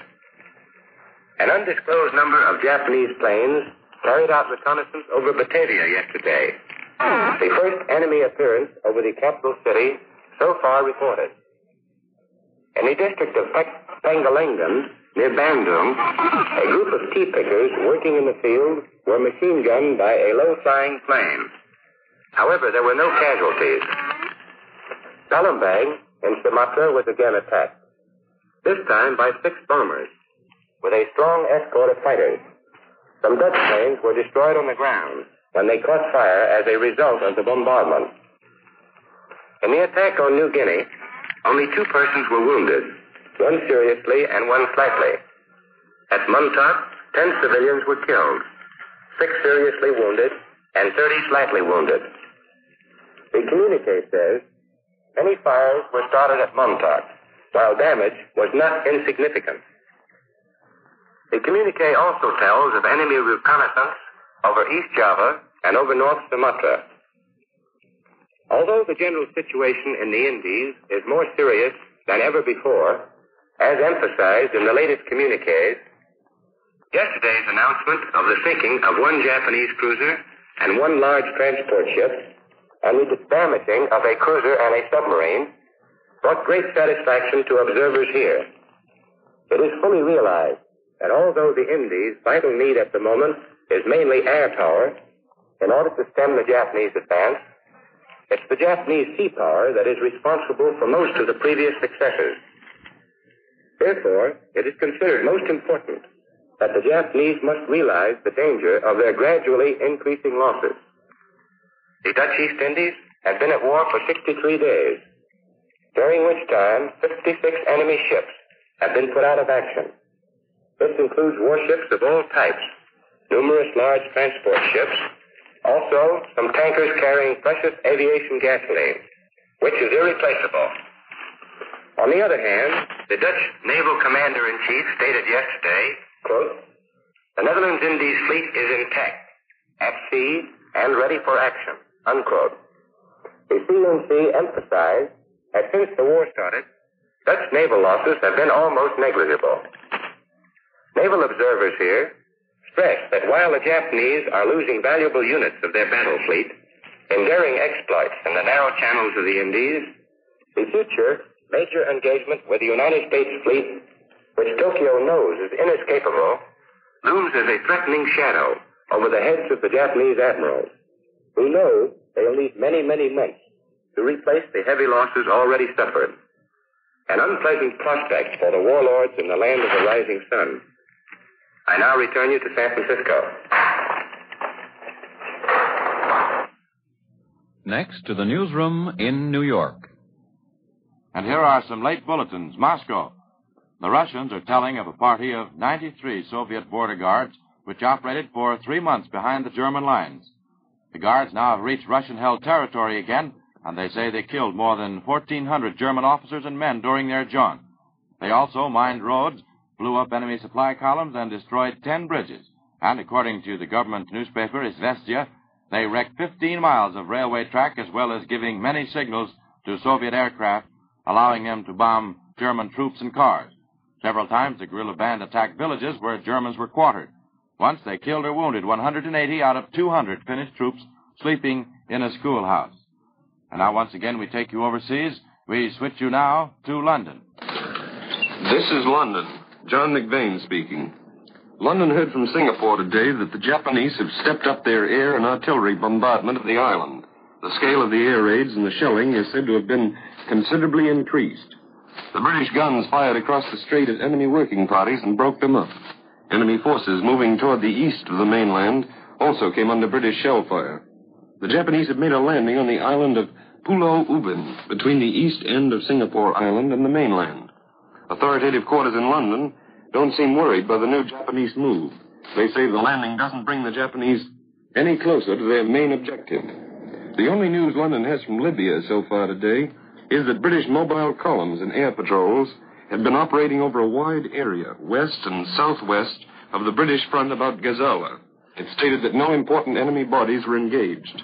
Speaker 14: An undisclosed number of Japanese planes carried out reconnaissance over Batavia yesterday. The first enemy appearance over the capital city so far reported. In the district of Pengalengan, near Bandung, a group of tea pickers working in the field were machine gunned by a low-flying plane. However, there were no casualties. Palembang in Sumatra was again attacked, this time by six bombers, with a strong escort of fighters. Some Dutch planes were destroyed on the ground when they caught fire as a result of the bombardment. In the attack on New Guinea, only two persons were wounded, one seriously and one slightly. At Muntok, ten civilians were killed, six seriously wounded, and 30 slightly wounded. The communique says many fires were started at Muntok, while damage was not insignificant. The communique also tells of enemy reconnaissance over East Java and over North Sumatra. Although the general situation in the Indies is more serious than ever before, as emphasized in the latest communiques, yesterday's announcement of the sinking of one Japanese cruiser and one large transport ship and the damaging of a cruiser and a submarine brought great satisfaction to observers here. It is fully realized that although the Indies' vital need at the moment is mainly air power, in order to stem the Japanese advance, it's the Japanese sea power that is responsible for most of the previous successes. Therefore, it is considered most important that the Japanese must realize the danger of their gradually increasing losses. The Dutch East Indies have been at war for 63 days, during which time 56 enemy ships have been put out of action. This includes warships of all types, numerous large transport ships, also some tankers carrying precious aviation gasoline, which is irreplaceable. On the other hand, the Dutch naval commander-in-chief stated yesterday, quote, the Netherlands Indies fleet is intact, at sea, and ready for action, unquote. The CNC emphasized that since the war started, Dutch naval losses have been almost negligible. Naval observers here stress that while the Japanese are losing valuable units of their battle fleet in daring exploits in the narrow channels of the Indies, the future major engagement with the United States fleet, which Tokyo knows is inescapable, looms as a threatening shadow over the heads of the Japanese admirals, who know they'll need many, many months to replace the heavy losses already suffered. An unpleasant prospect for the warlords in the land of the rising sun. I now return you to San Francisco.
Speaker 13: Next to the newsroom in New York.
Speaker 15: And here are some late bulletins. Moscow. The Russians are telling of a party of 93 Soviet border guards which operated for three months behind the German lines. The guards now have reached Russian held territory again, and they say they killed more than 1,400 German officers and men during their jaunt. They also mined roads, blew up enemy supply columns, and destroyed 10 bridges. And according to the government newspaper, Izvestia, they wrecked 15 miles of railway track as well as giving many signals to Soviet aircraft, allowing them to bomb German troops and cars. Several times the guerrilla band attacked villages where Germans were quartered. Once they killed or wounded 180 out of 200 Finnish troops sleeping in a schoolhouse. And now once again we take you overseas. We switch you now to London.
Speaker 16: This is London. John McVane speaking. London heard from Singapore today that the Japanese have stepped up their air and artillery bombardment of the island. The scale of the air raids and the shelling is said to have been considerably increased. The British guns fired across the strait at enemy working parties and broke them up. Enemy forces moving toward the east of the mainland also came under British shell fire. The Japanese had made a landing on the island of Pulau Ubin between the east end of Singapore Island and the mainland. Authoritative quarters in London don't seem worried by the new Japanese move. They say the landing doesn't bring the Japanese any closer to their main objective. The only news London has from Libya so far today is that British mobile columns and air patrols had been operating over a wide area, west and southwest of the British front about Gazala. It stated that no important enemy bodies were engaged.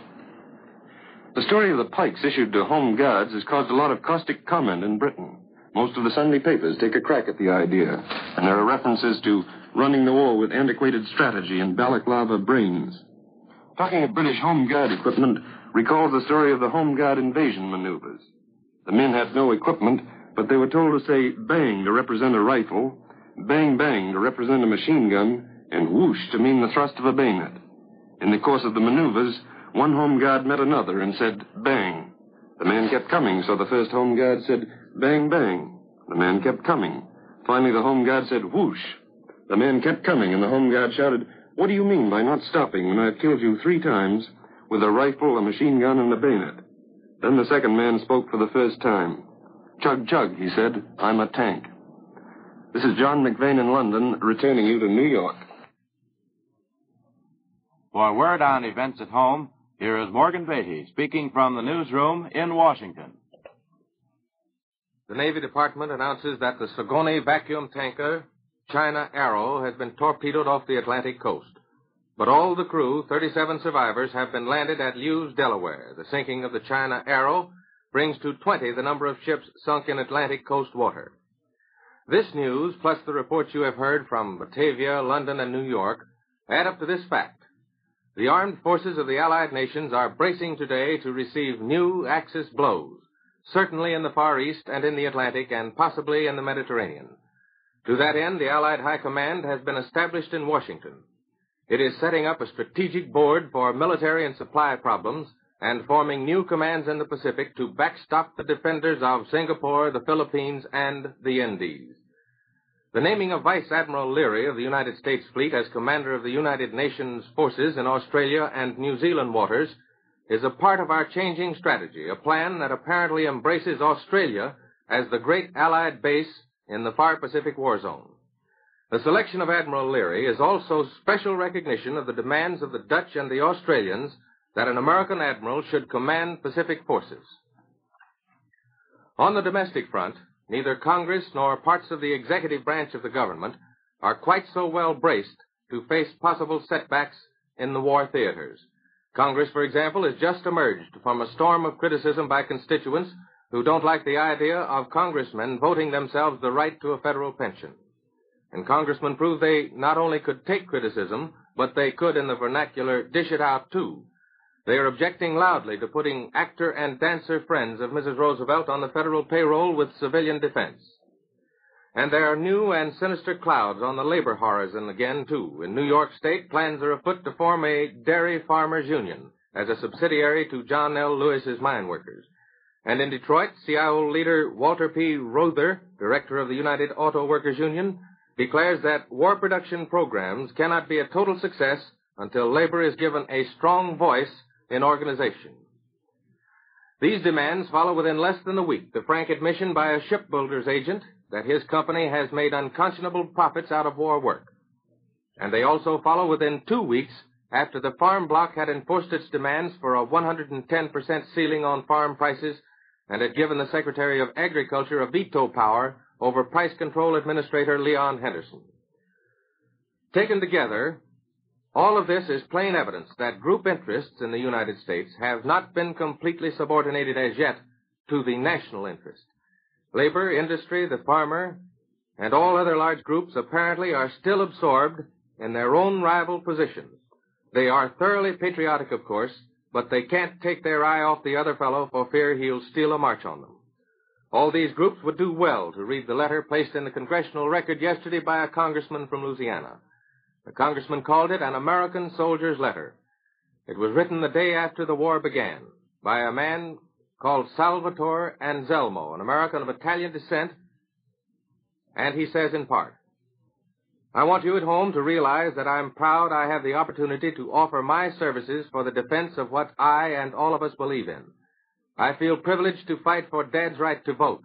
Speaker 16: The story of the pikes issued to home guards has caused a lot of caustic comment in Britain. Most of the Sunday papers take a crack at the idea, and there are references to running the war with antiquated strategy and balaclava brains. Talking of British Home Guard equipment recalls the story of the Home Guard invasion maneuvers. The men had no equipment, but they were told to say bang to represent a rifle, bang bang to represent a machine gun, and whoosh to mean the thrust of a bayonet. In the course of the maneuvers, one home guard met another and said bang. The man kept coming, so the first home guard said bang bang. The man kept coming. Finally, the home guard said whoosh. The man kept coming, and the home guard shouted, What do you mean by not stopping when I've killed you three times with a rifle, a machine gun, and a bayonet? Then the second man spoke for the first time. Chug, chug, he said. I'm a tank. This is John McVane in London, returning you to New York.
Speaker 15: For word on events at home, here is Morgan Beatty speaking from the newsroom in Washington.
Speaker 17: The Navy Department announces that the Socony-Vacuum tanker China Arrow has been torpedoed off the Atlantic coast. But all the crew, 37 survivors, have been landed at Lewes, Delaware. The sinking of the China Arrow brings to 20 the number of ships sunk in Atlantic coast water. This news, plus the reports you have heard from Batavia, London, and New York, add up to this fact. The armed forces of the Allied nations are bracing today to receive new Axis blows, certainly in the Far East and in the Atlantic and possibly in the Mediterranean. To that end, the Allied High Command has been established in Washington. It is setting up a strategic board for military and supply problems and forming new commands in the Pacific to backstop the defenders of Singapore, the Philippines, and the Indies. The naming of Vice Admiral Leary of the United States Fleet as commander of the United Nations forces in Australia and New Zealand waters is a part of our changing strategy, a plan that apparently embraces Australia as the great Allied base in the far Pacific war zone. The selection of Admiral Leary is also special recognition of the demands of the Dutch and the Australians that an American admiral should command Pacific forces. On the domestic front, neither Congress nor parts of the executive branch of the government are quite so well braced to face possible setbacks in the war theaters. Congress, for example, has just emerged from a storm of criticism by constituents who don't like the idea of congressmen voting themselves the right to a federal pension. And congressmen proved they not only could take criticism, but they could, in the vernacular, dish it out too. They are objecting loudly to putting actor and dancer friends of Mrs. Roosevelt on the federal payroll with civilian defense. And there are new and sinister clouds on the labor horizon again, too. In New York State, plans are afoot to form a dairy farmers union as a subsidiary to John L. Lewis's mine workers. And in Detroit, CIO leader Walter P. Reuther, director of the United Auto Workers Union, declares that war production programs cannot be a total success until labor is given a strong voice in organization. These demands follow within less than a week the frank admission by a shipbuilder's agent that his company has made unconscionable profits out of war work. And they also follow within two weeks after the farm bloc had enforced its demands for a 110% ceiling on farm prices and had given the Secretary of Agriculture a veto power over Price Control Administrator Leon Henderson. Taken together, all of this is plain evidence that group interests in the United States have not been completely subordinated as yet to the national interest. Labor, industry, the farmer, and all other large groups apparently are still absorbed in their own rival positions. They are thoroughly patriotic, of course, but they can't take their eye off the other fellow for fear he'll steal a march on them. All these groups would do well to read the letter placed in the congressional record yesterday by a congressman from Louisiana. The congressman called it an American soldier's letter. It was written the day after the war began by a man called Salvatore Anselmo, an American of Italian descent, and he says in part, I want you at home to realize that I'm proud I have the opportunity to offer my services for the defense of what I and all of us believe in. I feel privileged to fight for Dad's right to vote,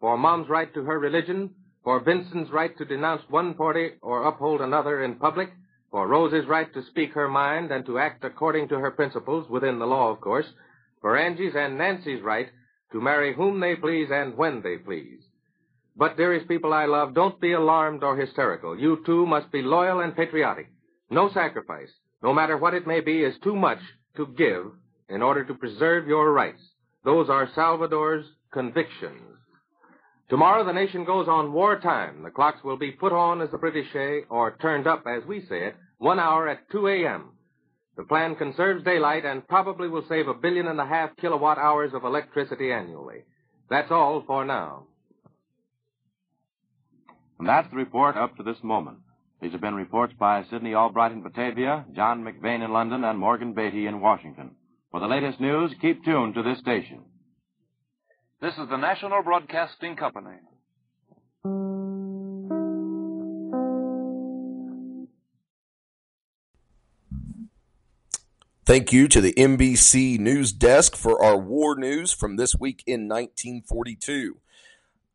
Speaker 17: for Mom's right to her religion, for Vincent's right to denounce one party or uphold another in public, for Rose's right to speak her mind and to act according to her principles, within the law, of course, for Angie's and Nancy's right to marry whom they please and when they please. But, dearest people I love, don't be alarmed or hysterical. You too must be loyal and patriotic. No sacrifice, no matter what it may be, is too much to give in order to preserve your rights. Those are Salvatore's convictions. Tomorrow the nation goes on wartime. The clocks will be put on, as the British say, or turned up, as we say it, one hour at 2 a.m. The plan conserves daylight and probably will save a billion and a half kilowatt hours of electricity annually. That's all for now.
Speaker 15: And that's the report up to this moment. These have been reports by Sidney Albright in Batavia, John McVane in London, and Morgan Beatty in Washington. For the latest news, keep tuned to this station.
Speaker 18: This is the National Broadcasting Company.
Speaker 1: Thank you to the NBC News Desk for our war news from this week in 1942.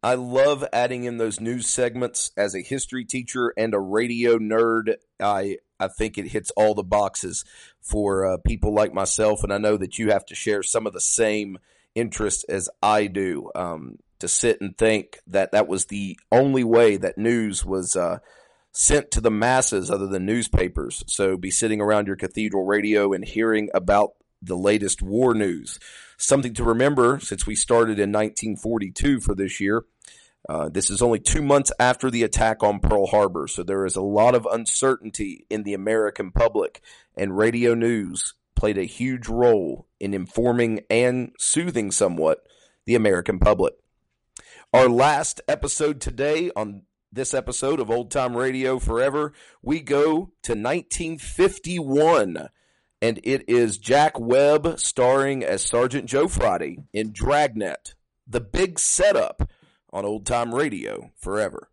Speaker 1: I love adding in those news segments as a history teacher and a radio nerd. I I think it hits all the boxes for uh, people like myself, and I know that you have to share some of the same interests as I do. Um, to sit and think that that was the only way that news was uh, sent to the masses other than newspapers. So be sitting around your cathedral radio and hearing about the latest war news. Something to remember since we started in 1942 for this year. Uh, this is only two months after the attack on Pearl Harbor, so there is a lot of uncertainty in the American public, and radio news played a huge role in informing and soothing somewhat the American public. Our last episode today on this episode of Old Time Radio Forever, we go to 1951, and it is Jack Webb starring as Sergeant Joe Friday in Dragnet, the big setup on Old Time Radio Forever.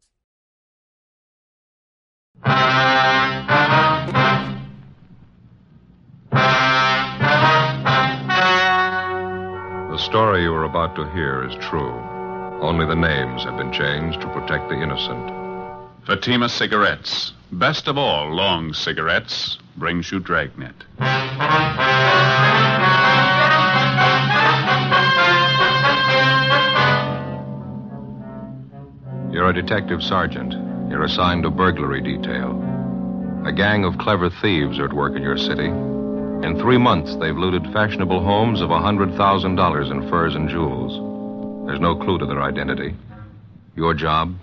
Speaker 9: The story you are about to hear is true. Only the names have been changed to protect the innocent.
Speaker 19: Fatima Cigarettes, best of all long cigarettes, brings you Dragnet.
Speaker 9: You're a detective sergeant. You're assigned to burglary detail. A gang of clever thieves are at work in your city. In three months, they've looted fashionable homes of $100,000 in furs and jewels. There's no clue to their identity. Your job?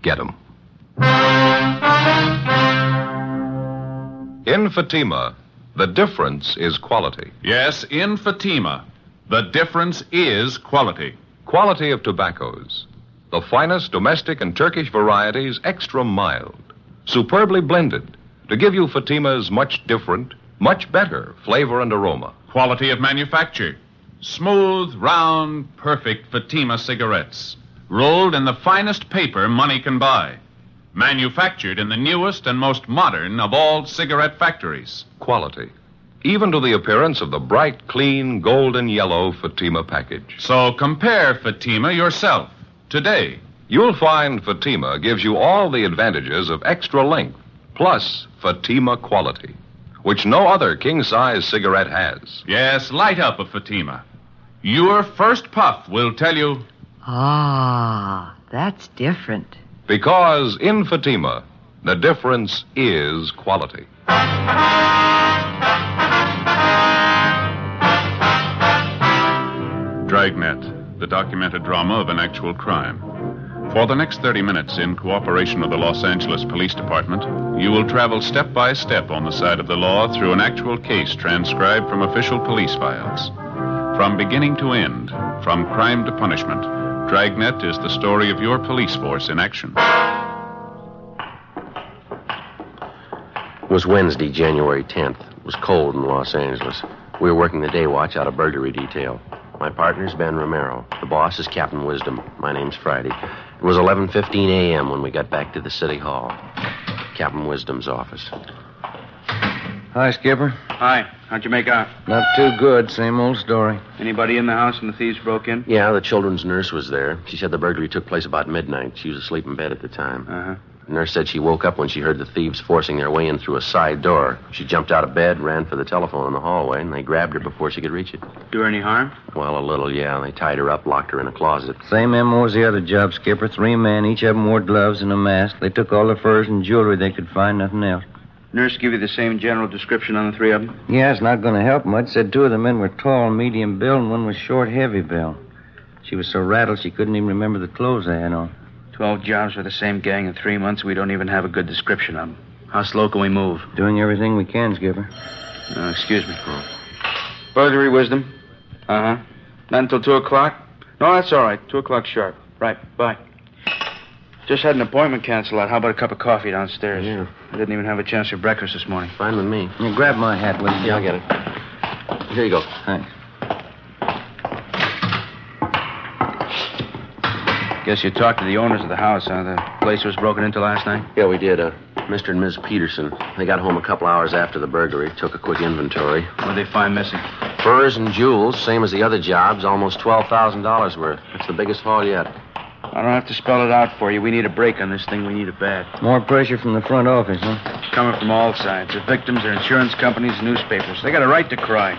Speaker 9: Get them. In Fatima, the difference is quality.
Speaker 19: Yes, in Fatima, the difference is quality.
Speaker 9: Quality of tobaccos. The finest domestic and Turkish varieties, extra mild, superbly blended to give you Fatima's much different, much better flavor and aroma.
Speaker 19: Quality of manufacture. Smooth, round, perfect Fatima cigarettes. Rolled in the finest paper money can buy. Manufactured in the newest and most modern of all cigarette factories.
Speaker 9: Quality. even to the appearance of the bright, clean, golden yellow Fatima package.
Speaker 19: So compare Fatima yourself today.
Speaker 9: You'll find Fatima gives you all the advantages of extra length, plus Fatima quality, which no other king size cigarette has.
Speaker 19: Yes, light up a Fatima. Your first puff will tell you.
Speaker 20: Ah, that's different.
Speaker 9: Because in Fatima, the difference is quality.
Speaker 19: Dragnet, the documented drama of an actual crime. For the next 30 minutes, in cooperation with the Los Angeles Police Department, you will travel step by step on the side of the law through an actual case transcribed from official police files. From beginning to end, from crime to punishment, Dragnet is the story of your police force in action.
Speaker 21: It was Wednesday, January 10th. It was cold in Los Angeles. We were working the day watch out of burglary detail. My partner's Ben Romero. The boss is Captain Wisdom. My name's Friday. It was 11:15 a.m. when we got back to the city hall. Captain Wisdom's office.
Speaker 22: Hi, Skipper.
Speaker 23: Hi. How'd you make out?
Speaker 22: Not too good. Same old story.
Speaker 23: Anybody in the house when the thieves broke in?
Speaker 21: Yeah, the children's nurse was there. She said the burglary took place about midnight. She was asleep in bed at the time.
Speaker 23: Uh huh.
Speaker 21: The nurse said she woke up when she heard the thieves forcing their way in through a side door. She jumped out of bed, ran for the telephone in the hallway, and they grabbed her before she could reach it.
Speaker 23: Do her any harm?
Speaker 21: Well, a little, yeah. They tied her up, locked her in a closet.
Speaker 22: Same MO as the other job, Skipper. Three men, each of them wore gloves and a mask. They took all the furs and jewelry they could find, nothing else.
Speaker 23: Nurse give you the same general description on the three of them?
Speaker 22: Yeah, it's not going to help much. Said two of the men were tall, medium build, and one was short, heavy build. She was so rattled she couldn't even remember the clothes they had on.
Speaker 23: Twelve jobs for the same gang in three months. We don't even have a good description of them. How slow can we move?
Speaker 22: Doing everything we can, Skipper.
Speaker 23: Uh, excuse me. Paul. Burglary wisdom. Uh huh. Not until two o'clock? No, that's all right. Two o'clock sharp. Right. Bye. Just had an appointment canceled out. How about a cup of coffee downstairs?
Speaker 21: Yeah.
Speaker 23: I didn't even have a chance for breakfast this morning.
Speaker 21: Fine with me.
Speaker 22: You grab my hat, will you?
Speaker 21: Yeah, I'll get it. Here you go.
Speaker 22: Thanks.
Speaker 23: Guess you talked to the owners of the house, huh? The place was broken into last night?
Speaker 21: Yeah, we did. Uh, Mr. and Ms. Peterson. They got home a couple hours after the burglary, took a quick inventory.
Speaker 23: What'd they find missing?
Speaker 21: Furs and jewels, same as the other jobs, almost $12,000 worth. That's the biggest haul yet.
Speaker 23: I don't have to spell it out for you. We need a break on this thing. We need it bad.
Speaker 22: More pressure from the front office, huh?
Speaker 23: Coming from all sides. The victims, their insurance companies, newspapers. They got a right to cry.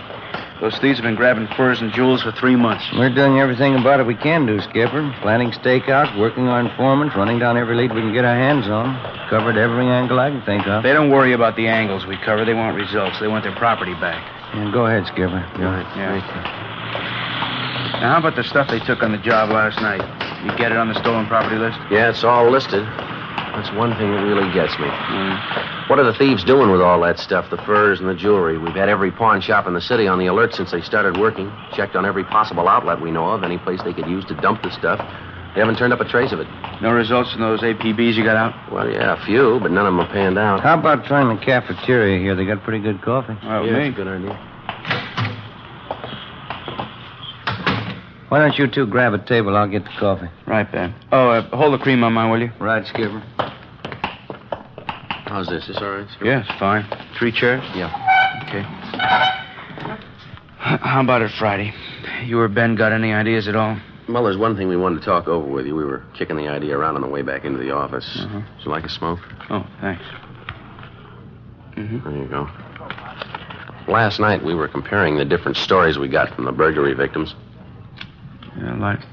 Speaker 23: Those thieves have been grabbing furs and jewels for three months.
Speaker 22: We're doing everything about it we can do, Skipper. Planning stakeouts, working on informants, running down every lead we can get our hands on. Covered every angle I can think of.
Speaker 23: They don't worry about the angles we cover. They want results. They want their property back.
Speaker 22: Yeah, go ahead, Skipper. Go ahead.
Speaker 23: Yeah. Now, how about the stuff they took on the job last night? You get it on the stolen property list?
Speaker 21: Yeah, it's all listed. That's one thing that really gets me.
Speaker 23: Mm.
Speaker 21: What are the thieves doing with all that stuff, the furs and the jewelry? We've had every pawn shop in the city on the alert since they started working. Checked on every possible outlet we know of, any place they could use to dump the stuff. They haven't turned up a trace of it.
Speaker 23: No results from those APBs you got out?
Speaker 21: Well, yeah, a few, but none of them have panned out.
Speaker 22: How about trying the cafeteria here? They got pretty good coffee.
Speaker 23: Well,
Speaker 21: yeah,
Speaker 23: me.
Speaker 21: that's a good idea.
Speaker 22: Why don't you two grab a table? I'll get the coffee.
Speaker 23: Right, Ben. Oh, uh, hold the cream on mine, will you?
Speaker 22: Right, Skipper.
Speaker 21: How's this? This all right? Skipper?
Speaker 23: Yeah, it's fine. Three chairs?
Speaker 21: Yeah.
Speaker 23: Okay. How about it Friday? You or Ben got any ideas at all?
Speaker 21: Well, there's one thing we wanted to talk over with you. We were kicking the idea around on the way back into the office.
Speaker 23: Uh-huh.
Speaker 21: Would you like a smoke?
Speaker 23: Oh, thanks. Mm-hmm.
Speaker 21: There you go. Last night we were comparing the different stories we got from the burglary victims.
Speaker 23: Yeah, light.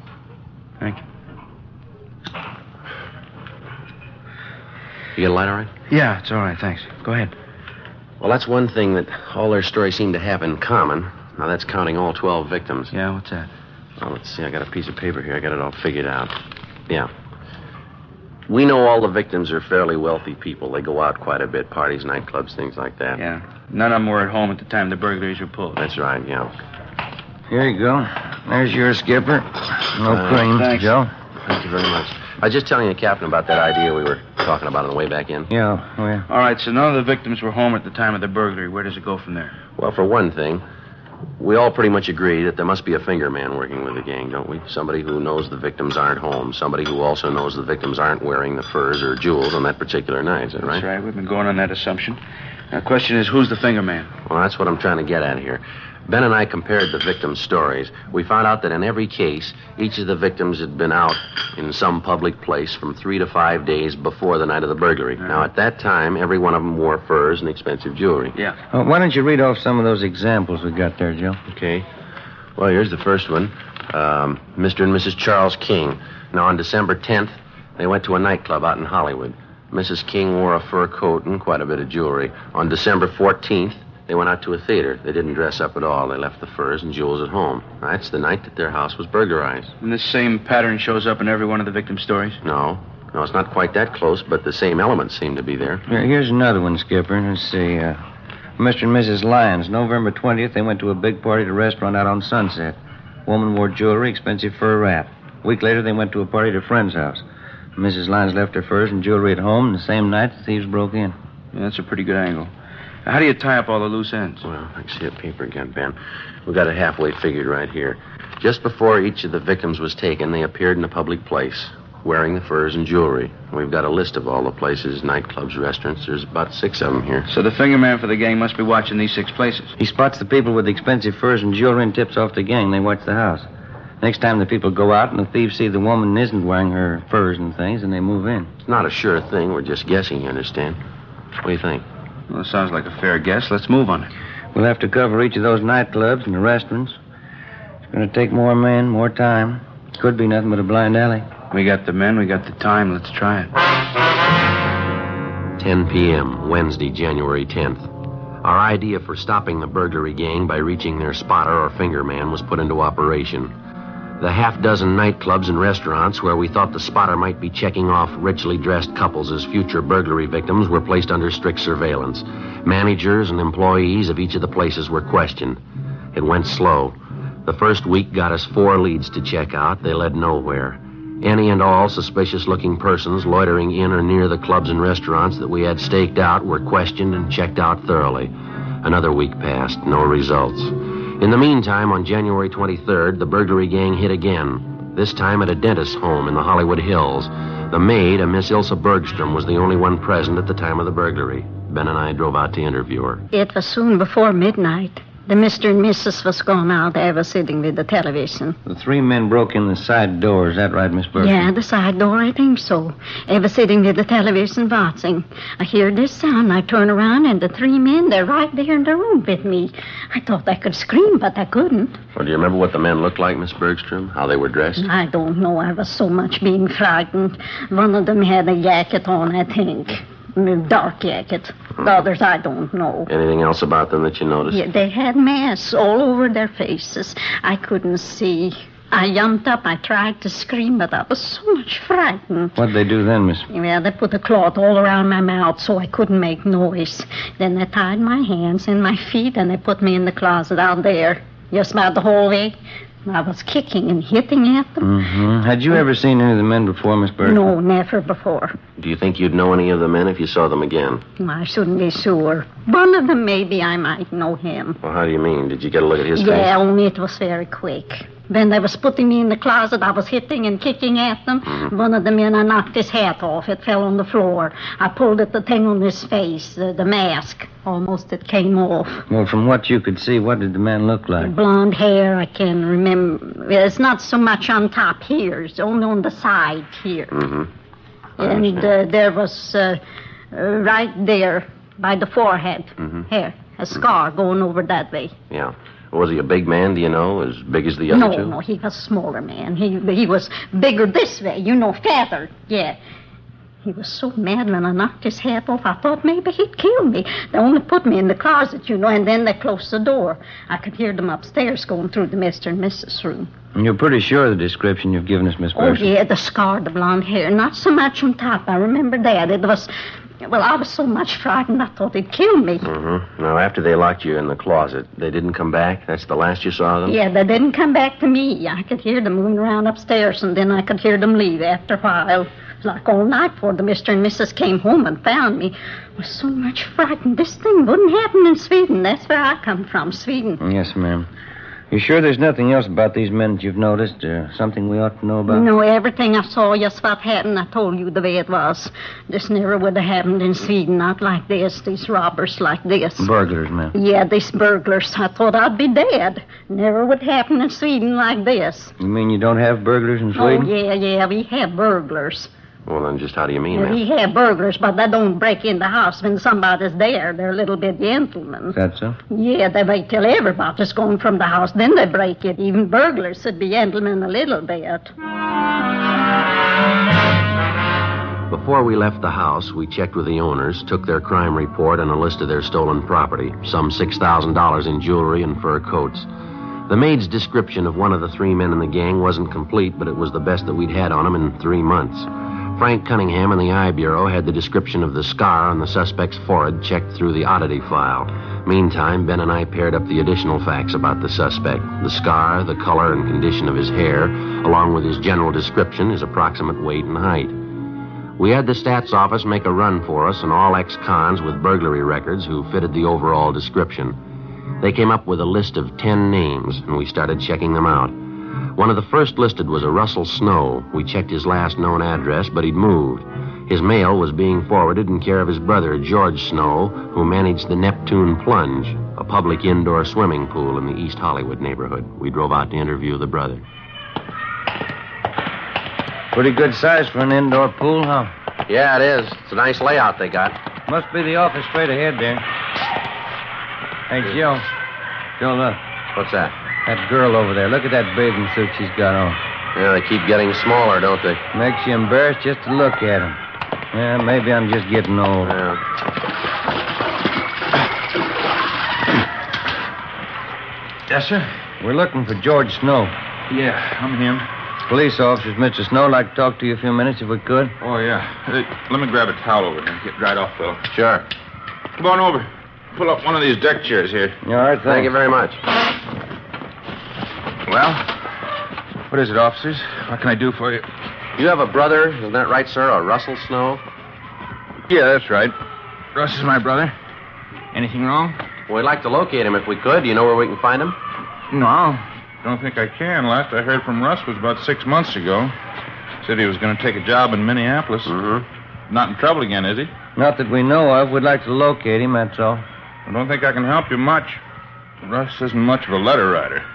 Speaker 23: Thank you.
Speaker 21: You get a light all right?
Speaker 23: Yeah, it's all right, thanks. Go ahead.
Speaker 21: Well, that's one thing that all their stories seem to have in common. Now, that's counting all 12 victims.
Speaker 23: Yeah, what's that?
Speaker 21: Well, let's see. I got a piece of paper here. I got it all figured out. Yeah. We know all the victims are fairly wealthy people. They go out quite a bit, parties, nightclubs, things like that.
Speaker 23: Yeah. None of them were at home at the time the burglaries were pulled.
Speaker 21: That's right, yeah.
Speaker 22: Here you go. There's your Skipper. No
Speaker 21: Uh,
Speaker 22: cream,
Speaker 23: thanks.
Speaker 22: Joe.
Speaker 21: Thank you very much. I was just telling the captain about that idea we were talking about on the way back in.
Speaker 22: Yeah, well,
Speaker 23: All right, so none of the victims were home at the time of the burglary. Where does it go from there?
Speaker 21: Well, for one thing, we all pretty much agree that there must be a finger man working with the gang, don't we? Somebody who knows the victims aren't home. Somebody who also knows the victims aren't wearing the furs or jewels on that particular night. Is that right?
Speaker 23: That's right. We've been going on that assumption. The question is, who's the finger man?
Speaker 21: Well, that's what I'm trying to get at here. Ben and I compared the victims' stories. We found out that in every case, each of the victims had been out in some public place from three to five days before the night of the burglary. Now, at that time, every one of them wore furs and expensive jewelry.
Speaker 23: Yeah.
Speaker 22: Uh, why don't you read off some of those examples we got there, Joe?
Speaker 21: Okay. Well, here's the first one um, Mr. and Mrs. Charles King. Now, on December 10th, they went to a nightclub out in Hollywood. Mrs. King wore a fur coat and quite a bit of jewelry. On December 14th, they went out to a theater. They didn't dress up at all. They left the furs and jewels at home. That's the night that their house was burglarized.
Speaker 23: And this same pattern shows up in every one of the victim stories?
Speaker 21: No. No, it's not quite that close, but the same elements seem to be there.
Speaker 22: Here, here's another one, Skipper. Let's see. Uh, Mr. and Mrs. Lyons, November 20th, they went to a big party at a restaurant out on Sunset. Woman wore jewelry, expensive fur wrap. A week later, they went to a party at a friend's house. Mrs. Lyons left her furs and jewelry at home, and the same night, the thieves broke in.
Speaker 23: Yeah, that's a pretty good angle. How do you tie up all the loose ends?
Speaker 21: Well, I see a paper again, Ben. We got it halfway figured right here. Just before each of the victims was taken, they appeared in a public place, wearing the furs and jewelry. We've got a list of all the places, nightclubs, restaurants. There's about six of them here.
Speaker 23: So the finger man for the gang must be watching these six places.
Speaker 22: He spots the people with the expensive furs and jewelry and tips off the gang. They watch the house. Next time the people go out and the thieves see the woman isn't wearing her furs and things, and they move in.
Speaker 21: It's not a sure thing. We're just guessing, you understand? What do you think?
Speaker 23: Well, it sounds like a fair guess. Let's move on it.
Speaker 22: We'll have to cover each of those nightclubs and the restaurants. It's going to take more men, more time. Could be nothing but a blind alley.
Speaker 23: We got the men, we got the time. Let's try it.
Speaker 21: 10 p.m., Wednesday, January 10th. Our idea for stopping the burglary gang by reaching their spotter or finger man was put into operation. The half dozen nightclubs and restaurants where we thought the spotter might be checking off richly dressed couples as future burglary victims were placed under strict surveillance. Managers and employees of each of the places were questioned. It went slow. The first week got us four leads to check out. They led nowhere. Any and all suspicious looking persons loitering in or near the clubs and restaurants that we had staked out were questioned and checked out thoroughly. Another week passed, no results. In the meantime, on January 23rd, the burglary gang hit again, this time at a dentist's home in the Hollywood Hills. The maid, a Miss Ilsa Bergstrom, was the only one present at the time of the burglary. Ben and I drove out to interview her.
Speaker 24: It was soon before midnight. The Mr. and Mrs. was gone out. I was sitting with the television.
Speaker 22: The three men broke in the side door. Is that right, Miss Berkeley?
Speaker 24: Yeah, the side door, I think so. I was sitting with the television watching. I hear this sound. I turn around, and the three men, they're right there in the room with me. I thought I could scream, but I couldn't.
Speaker 21: Well, do you remember what the men looked like, Miss Bergstrom? How they were dressed?
Speaker 24: I don't know. I was so much being frightened. One of them had a jacket on, I think. A dark jacket. The others, I don't know.
Speaker 21: Anything else about them that you noticed?
Speaker 24: Yeah, they had masks all over their faces. I couldn't see. I jumped up. I tried to scream, but I was so much frightened.
Speaker 22: What'd they do then, Miss?
Speaker 24: Well, they put a cloth all around my mouth so I couldn't make noise. Then they tied my hands and my feet, and they put me in the closet out there, just about the hallway. I was kicking and hitting at them.
Speaker 22: Mm-hmm. Had you ever seen any of the men before, Miss Berkeley?
Speaker 24: No, never before.
Speaker 21: Do you think you'd know any of the men if you saw them again?
Speaker 24: I shouldn't be sure. One of them, maybe I might know him.
Speaker 21: Well, how do you mean? Did you get a look at his face?
Speaker 24: Yeah, only it was very quick. When they was putting me in the closet, I was hitting and kicking at them.
Speaker 21: Mm-hmm.
Speaker 24: One of the men, I knocked his hat off. It fell on the floor. I pulled at the thing on his face, the, the mask. Almost it came off.
Speaker 22: Well, from what you could see, what did the man look like?
Speaker 24: Blonde hair, I can remember. It's not so much on top here, it's only on the side here.
Speaker 21: Mm-hmm.
Speaker 24: And uh, there was uh, uh, right there by the forehead
Speaker 21: Mm-hmm.
Speaker 24: here, a scar going over that way.
Speaker 21: Yeah. Was he a big man, do you know? As big as the other
Speaker 24: no,
Speaker 21: two?
Speaker 24: no, no, he was a smaller man. He he was bigger this way, you know, fatter. Yeah. He was so mad when I knocked his hat off. I thought maybe he'd kill me. They only put me in the closet, you know, and then they closed the door. I could hear them upstairs going through the Mr. and Mrs. room.
Speaker 22: And you're pretty sure of the description you've given us, Miss
Speaker 24: Oh,
Speaker 22: Berkeley?
Speaker 24: yeah, the scar, the blonde hair. Not so much on top. I remember that. It was, well, I was so much frightened I thought they'd kill me.
Speaker 21: Mm-hmm. Now, after they locked you in the closet, they didn't come back? That's the last you saw of them?
Speaker 24: Yeah, they didn't come back to me. I could hear them moving around upstairs, and then I could hear them leave after a while. Like all night before the Mr. and Mrs. came home and found me. I was so much frightened. This thing wouldn't happen in Sweden. That's where I come from, Sweden.
Speaker 22: Yes, ma'am. You sure there's nothing else about these men that you've noticed? Uh, something we ought to know about?
Speaker 24: No, everything I saw, just what happened, I told you the way it was. This never would have happened in Sweden, not like this, these robbers like this.
Speaker 22: Burglars, man.
Speaker 24: Yeah, these burglars. I thought I'd be dead. Never would happen in Sweden like this.
Speaker 22: You mean you don't have burglars in Sweden?
Speaker 24: Oh, yeah, yeah, we have burglars.
Speaker 21: Well, then just how do you mean
Speaker 24: Yeah,
Speaker 21: that?
Speaker 24: we have burglars, but they don't break in the house when somebody's there. They're a little bit gentlemen.
Speaker 22: Is that so?
Speaker 24: Yeah, they wait till everybody's gone from the house, then they break it. Even burglars should be gentlemen a little bit.
Speaker 21: Before we left the house, we checked with the owners, took their crime report and a list of their stolen property, some $6,000 in jewelry and fur coats. The maid's description of one of the three men in the gang wasn't complete, but it was the best that we'd had on him in three months. Frank Cunningham and the Eye Bureau had the description of the scar on the suspect's forehead checked through the oddity file. Meantime, Ben and I paired up the additional facts about the suspect the scar, the color and condition of his hair, along with his general description, his approximate weight and height. We had the stats office make a run for us and all ex cons with burglary records who fitted the overall description. They came up with a list of 10 names, and we started checking them out. One of the first listed was a Russell Snow. We checked his last known address, but he'd moved. His mail was being forwarded in care of his brother, George Snow, who managed the Neptune Plunge, a public indoor swimming pool in the East Hollywood neighborhood. We drove out to interview the brother.
Speaker 22: Pretty good size for an indoor pool, huh?
Speaker 21: Yeah, it is. It's a nice layout they got.
Speaker 22: Must be the office straight ahead there. Hey, Joe. Joe, look.
Speaker 21: What's that?
Speaker 22: That girl over there. Look at that bathing suit she's got on.
Speaker 21: Yeah, they keep getting smaller, don't they?
Speaker 22: Makes you embarrassed just to look at them. Yeah, maybe I'm just getting old.
Speaker 23: Yes, sir?
Speaker 22: We're looking for George Snow.
Speaker 23: Yeah, I'm him.
Speaker 22: Police officers, Mr. Snow, like to talk to you a few minutes if we could.
Speaker 25: Oh, yeah. Hey, let me grab a towel over here and get dried off, Phil.
Speaker 21: Sure.
Speaker 25: Come on over. Pull up one of these deck chairs here.
Speaker 22: All right,
Speaker 21: Thank you very much.
Speaker 25: Well, what is it, officers? What can I do for you?
Speaker 21: You have a brother, isn't that right, sir? A Russell Snow?
Speaker 25: Yeah, that's right. Russ is my brother. Anything wrong?
Speaker 21: We'd like to locate him if we could. Do you know where we can find him?
Speaker 25: No. Don't think I can. Last I heard from Russ was about six months ago. Said he was going to take a job in Minneapolis.
Speaker 21: Mm-hmm.
Speaker 25: Not in trouble again, is he?
Speaker 22: Not that we know of. We'd like to locate him, that's all.
Speaker 25: I don't think I can help you much. Russ isn't much of a letter writer.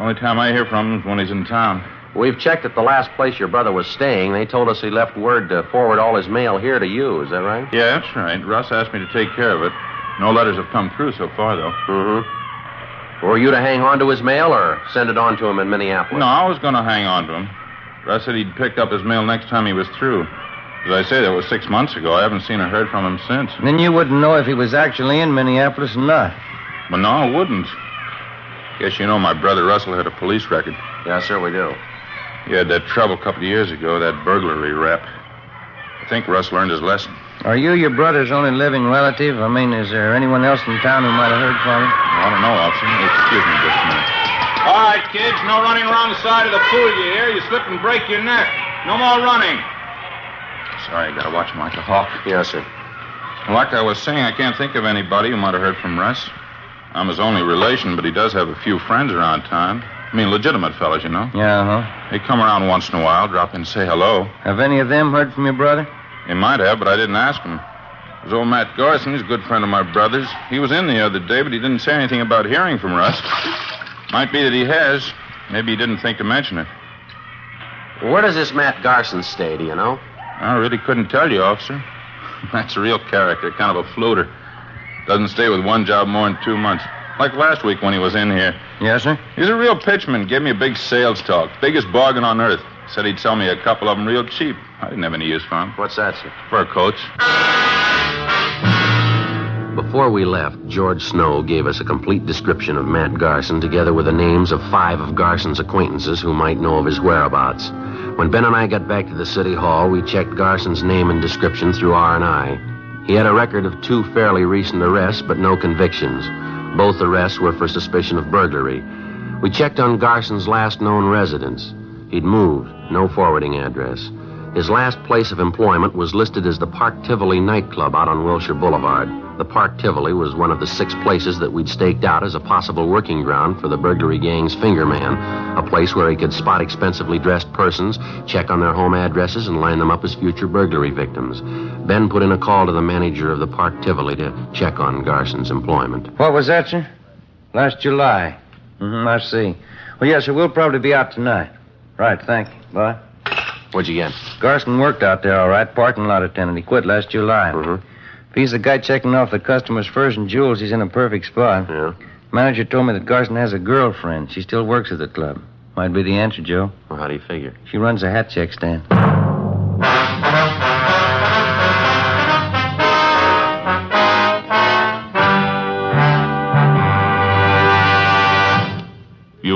Speaker 25: Only time I hear from him is when he's in town.
Speaker 21: We've checked at the last place your brother was staying. They told us he left word to forward all his mail here to you. Is that right?
Speaker 25: Yeah, that's right. Russ asked me to take care of it. No letters have come through so far, though.
Speaker 21: Mm-hmm. Were you to hang on to his mail or send it on to him in Minneapolis?
Speaker 25: No, I was going to hang on to him. Russ said he'd pick up his mail next time he was through. As I say, that was six months ago. I haven't seen or heard from him since.
Speaker 22: Then you wouldn't know if he was actually in Minneapolis or not.
Speaker 25: But no, I wouldn't. Guess you know my brother Russell had a police record.
Speaker 21: Yeah, sir, we do.
Speaker 25: He had that trouble a couple of years ago, that burglary rap. I think Russ learned his lesson.
Speaker 22: Are you your brother's only living relative? I mean, is there anyone else in town who might have heard from him?
Speaker 25: I don't know, officer. Excuse me just a minute.
Speaker 18: All right, kids, no running around the side of the pool, you hear? You slip and break your neck. No more running.
Speaker 25: Sorry, I gotta watch him like a hawk.
Speaker 21: Yes, sir.
Speaker 25: Like I was saying, I can't think of anybody who might have heard from Russ. I'm his only relation, but he does have a few friends around town. I mean, legitimate fellas, you know.
Speaker 22: Yeah, huh?
Speaker 25: They come around once in a while, drop in and say hello.
Speaker 22: Have any of them heard from your brother?
Speaker 25: He might have, but I didn't ask him. There's old Matt Garson. He's a good friend of my brother's. He was in the other day, but he didn't say anything about hearing from Russ. Might be that he has. Maybe he didn't think to mention it.
Speaker 21: Where does this Matt Garson stay, do you know?
Speaker 25: I really couldn't tell you, officer. *laughs* That's a real character, kind of a floater. Doesn't stay with one job more than two months. Like last week when he was in here.
Speaker 22: Yes, sir?
Speaker 25: He's a real pitchman. Gave me a big sales talk. Biggest bargain on earth. Said he'd sell me a couple of them real cheap. I didn't have any use for them.
Speaker 21: What's that, sir?
Speaker 25: Fur coats.
Speaker 21: Before we left, George Snow gave us a complete description of Matt Garson, together with the names of five of Garson's acquaintances who might know of his whereabouts. When Ben and I got back to the city hall, we checked Garson's name and description through R&I. He had a record of two fairly recent arrests, but no convictions. Both arrests were for suspicion of burglary. We checked on Garson's last known residence. He'd moved, no forwarding address. His last place of employment was listed as the Park Tivoli nightclub out on Wilshire Boulevard. The Park Tivoli was one of the six places that we'd staked out as a possible working ground for the burglary gang's finger man, a place where he could spot expensively dressed persons, check on their home addresses, and line them up as future burglary victims. Ben put in a call to the manager of the Park Tivoli to check on Garson's employment.
Speaker 22: What was that, sir? Last July. Mm-hmm, I see. Well, yes, sir, we'll probably be out tonight. Right, thank you. Bye.
Speaker 21: What'd you get?
Speaker 22: Garson worked out there all right, parking lot attendant. He quit last July.
Speaker 21: Mm-hmm.
Speaker 22: If he's the guy checking off the customers' furs and jewels, he's in a perfect spot.
Speaker 21: Yeah.
Speaker 22: Manager told me that Garson has a girlfriend. She still works at the club. Might be the answer, Joe.
Speaker 21: Well, how do you figure?
Speaker 22: She runs a hat check stand.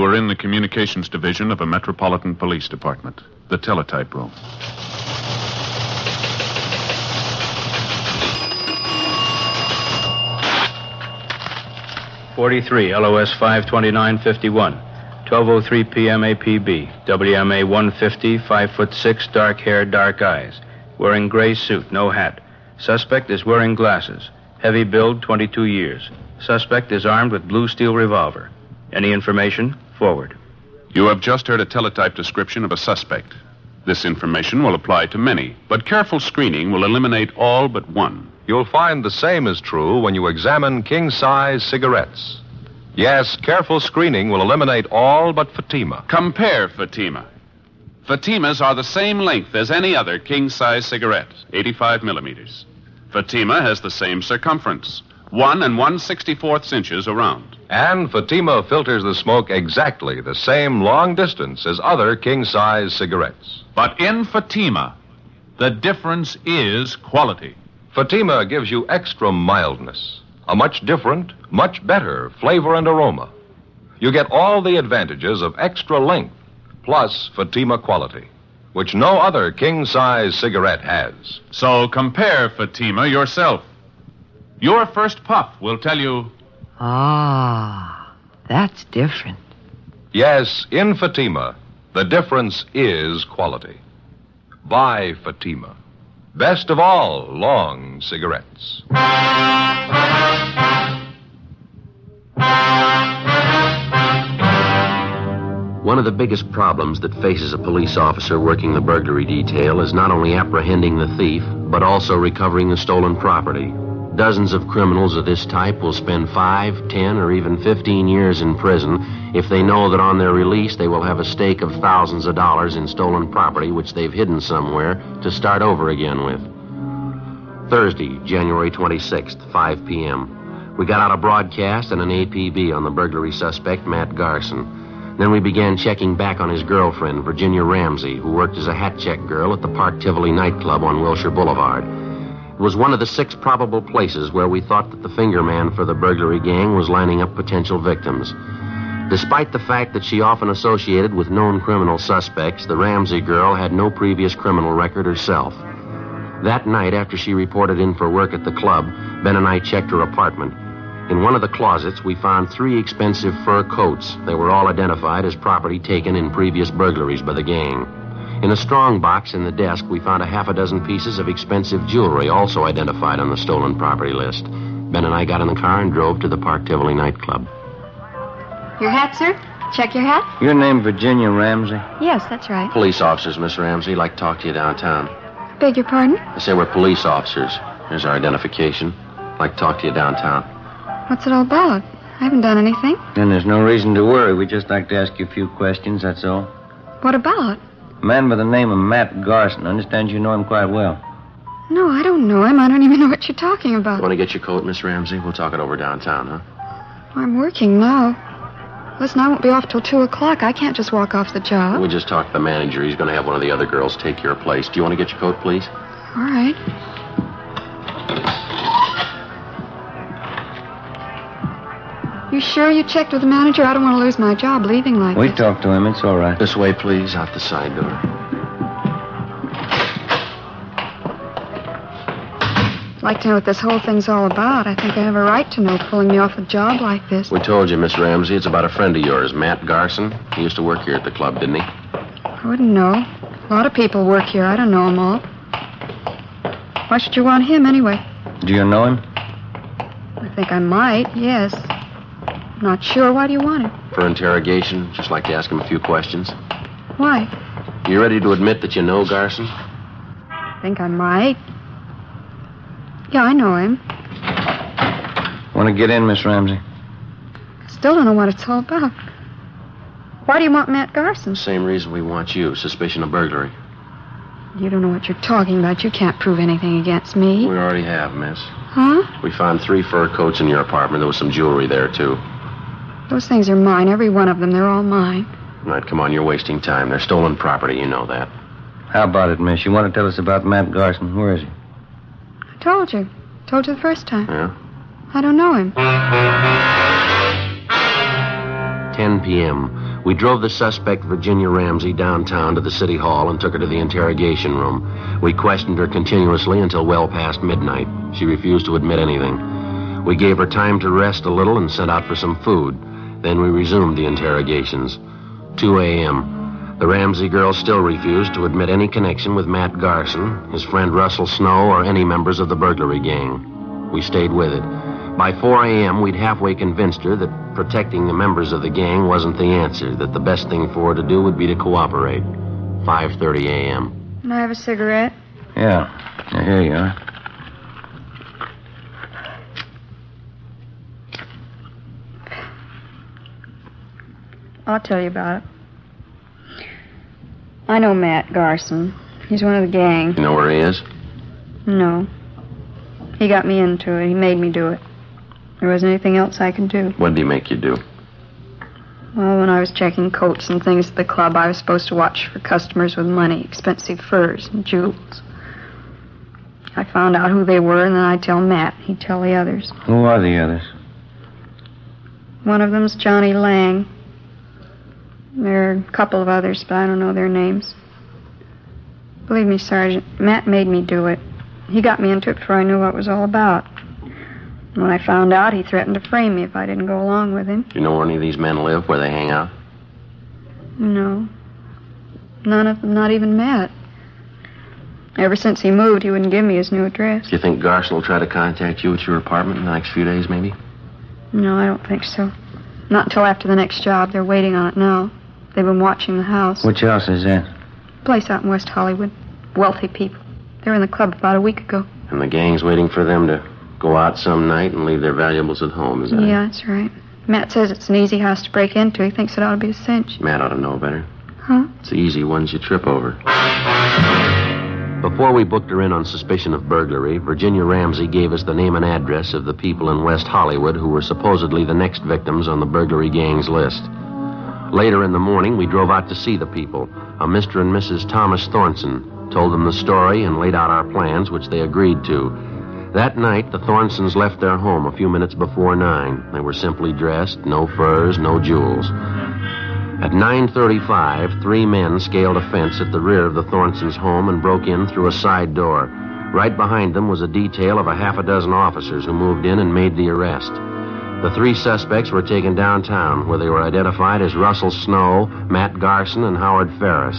Speaker 19: Are in the communications division of a metropolitan police department, the teletype room.
Speaker 26: Forty-three, LOS five twenty-nine fifty-one. 12:03 p.m. APB. WMA 150, five foot six, dark hair, dark eyes. Wearing gray suit, no hat. Suspect is wearing glasses. Heavy build, 22 years. Suspect is armed with blue steel revolver. Any information? Forward.
Speaker 19: You have just heard a teletype description of a suspect. This information will apply to many, but careful screening will eliminate all but one.
Speaker 9: You'll find the same is true when you examine king size cigarettes. Yes, careful screening will eliminate all but Fatima.
Speaker 19: Compare Fatima. Fatimas are the same length as any other king size cigarette, 85 millimeters. Fatima has the same circumference, one and one sixty-fourths inches around.
Speaker 9: And Fatima filters the smoke exactly the same long distance as other king size cigarettes.
Speaker 19: But in Fatima, the difference is quality.
Speaker 9: Fatima gives you extra mildness, a much different, much better flavor and aroma. You get all the advantages of extra length plus Fatima quality, which no other king size cigarette has.
Speaker 19: So compare Fatima yourself. Your first puff will tell you
Speaker 20: Ah, that's different.
Speaker 9: Yes, in Fatima, the difference is quality. Buy Fatima. Best of all long cigarettes.
Speaker 21: One of the biggest problems that faces a police officer working the burglary detail is not only apprehending the thief, but also recovering the stolen property. Dozens of criminals of this type will spend five, ten, or even 15 years in prison if they know that on their release they will have a stake of thousands of dollars in stolen property which they've hidden somewhere to start over again with. Thursday, January 26th, 5 p.m. We got out a broadcast and an APB on the burglary suspect, Matt Garson. Then we began checking back on his girlfriend, Virginia Ramsey, who worked as a hat check girl at the Park Tivoli nightclub on Wilshire Boulevard. It was one of the six probable places where we thought that the finger man for the burglary gang was lining up potential victims. Despite the fact that she often associated with known criminal suspects, the Ramsey girl had no previous criminal record herself. That night, after she reported in for work at the club, Ben and I checked her apartment. In one of the closets, we found three expensive fur coats. They were all identified as property taken in previous burglaries by the gang. In a strong box in the desk, we found a half a dozen pieces of expensive jewelry, also identified on the stolen property list. Ben and I got in the car and drove to the Park Tivoli nightclub.
Speaker 27: Your hat, sir? Check your hat?
Speaker 22: Your name, Virginia Ramsey?
Speaker 27: Yes, that's right.
Speaker 21: Police officers, Miss Ramsey, like to talk to you downtown.
Speaker 27: Beg your pardon?
Speaker 21: I say we're police officers. Here's our identification. Like to talk to you downtown.
Speaker 27: What's it all about? I haven't done anything.
Speaker 22: Then there's no reason to worry. We'd just like to ask you a few questions, that's all.
Speaker 27: What about?
Speaker 22: A man by the name of Matt Garson. I understand you know him quite well.
Speaker 27: No, I don't know him. I don't even know what you're talking about.
Speaker 21: Want to get your coat, Miss Ramsey? We'll talk it over downtown, huh?
Speaker 27: I'm working now. Listen, I won't be off till 2 o'clock. I can't just walk off the job.
Speaker 21: We just talked to the manager. He's going to have one of the other girls take your place. Do you want to get your coat, please?
Speaker 27: All right. You sure you checked with the manager? I don't want to lose my job leaving like
Speaker 22: We
Speaker 27: this.
Speaker 22: We talked to him. It's all right.
Speaker 21: This way, please, out the side door.
Speaker 27: I'd like to know what this whole thing's all about. I think I have a right to know pulling me off a job like this.
Speaker 21: We told you, Miss Ramsey, it's about a friend of yours, Matt Garson. He used to work here at the club, didn't he?
Speaker 27: I wouldn't know. A lot of people work here. I don't know them all. Why should you want him anyway?
Speaker 22: Do you know him?
Speaker 27: I think I might, yes. Not sure. Why do you want him?
Speaker 21: For interrogation, just like to ask him a few questions.
Speaker 27: Why?
Speaker 21: You ready to admit that you know Garson?
Speaker 27: I think I might. Yeah, I know him.
Speaker 22: Want to get in, Miss Ramsey?
Speaker 27: Still don't know what it's all about. Why do you want Matt Garson?
Speaker 21: Same reason we want you suspicion of burglary.
Speaker 27: You don't know what you're talking about. You can't prove anything against me.
Speaker 21: We already have, miss.
Speaker 27: Huh?
Speaker 21: We found three fur coats in your apartment. There was some jewelry there, too.
Speaker 27: Those things are mine. Every one of them. They're all mine.
Speaker 21: All right, come on, you're wasting time. They're stolen property, you know that.
Speaker 22: How about it, miss? You want to tell us about Matt Garson? Where is he?
Speaker 27: I told you. Told you the first time.
Speaker 21: Yeah?
Speaker 27: I don't know him.
Speaker 21: 10 p.m. We drove the suspect, Virginia Ramsey, downtown to the city hall and took her to the interrogation room. We questioned her continuously until well past midnight. She refused to admit anything. We gave her time to rest a little and sent out for some food. Then we resumed the interrogations. 2 a.m. The Ramsey girl still refused to admit any connection with Matt Garson, his friend Russell Snow, or any members of the burglary gang. We stayed with it. By 4 a.m., we'd halfway convinced her that protecting the members of the gang wasn't the answer, that the best thing for her to do would be to cooperate. 5.30 a.m.
Speaker 27: Can I have a cigarette?
Speaker 22: Yeah. yeah here you are.
Speaker 27: I'll tell you about it. I know Matt Garson. He's one of the gang.
Speaker 21: You know where he is?
Speaker 27: No. He got me into it. He made me do it. There wasn't anything else I could do.
Speaker 21: What did he make you do?
Speaker 27: Well, when I was checking coats and things at the club, I was supposed to watch for customers with money, expensive furs and jewels. I found out who they were, and then I'd tell Matt. He'd tell the others.
Speaker 22: Who are the others?
Speaker 27: One of them's Johnny Lang. There are a couple of others, but I don't know their names. Believe me, Sergeant, Matt made me do it. He got me into it before I knew what it was all about. When I found out, he threatened to frame me if I didn't go along with him.
Speaker 21: Do you know where any of these men live, where they hang out?
Speaker 27: No. None of them, not even Matt. Ever since he moved, he wouldn't give me his new address.
Speaker 21: Do you think Garson will try to contact you at your apartment in the next few days, maybe?
Speaker 27: No, I don't think so. Not until after the next job. They're waiting on it now. They've been watching the house.
Speaker 22: Which house is that?
Speaker 27: Place out in West Hollywood. Wealthy people. They were in the club about a week ago.
Speaker 21: And the gang's waiting for them to go out some night and leave their valuables at home, is that it?
Speaker 27: Yeah, that's right. Matt says it's an easy house to break into. He thinks it ought to be a cinch.
Speaker 21: Matt ought to know better.
Speaker 27: Huh?
Speaker 21: It's the easy ones you trip over. Before we booked her in on suspicion of burglary, Virginia Ramsey gave us the name and address of the people in West Hollywood who were supposedly the next victims on the burglary gang's list. Later in the morning, we drove out to see the people. A Mr. and Mrs. Thomas Thornton told them the story and laid out our plans, which they agreed to. That night, the Thornsons left their home a few minutes before nine. They were simply dressed, no furs, no jewels. At 9.35, three men scaled a fence at the rear of the Thornsons' home and broke in through a side door. Right behind them was a detail of a half a dozen officers who moved in and made the arrest. The three suspects were taken downtown, where they were identified as Russell Snow, Matt Garson, and Howard Ferris.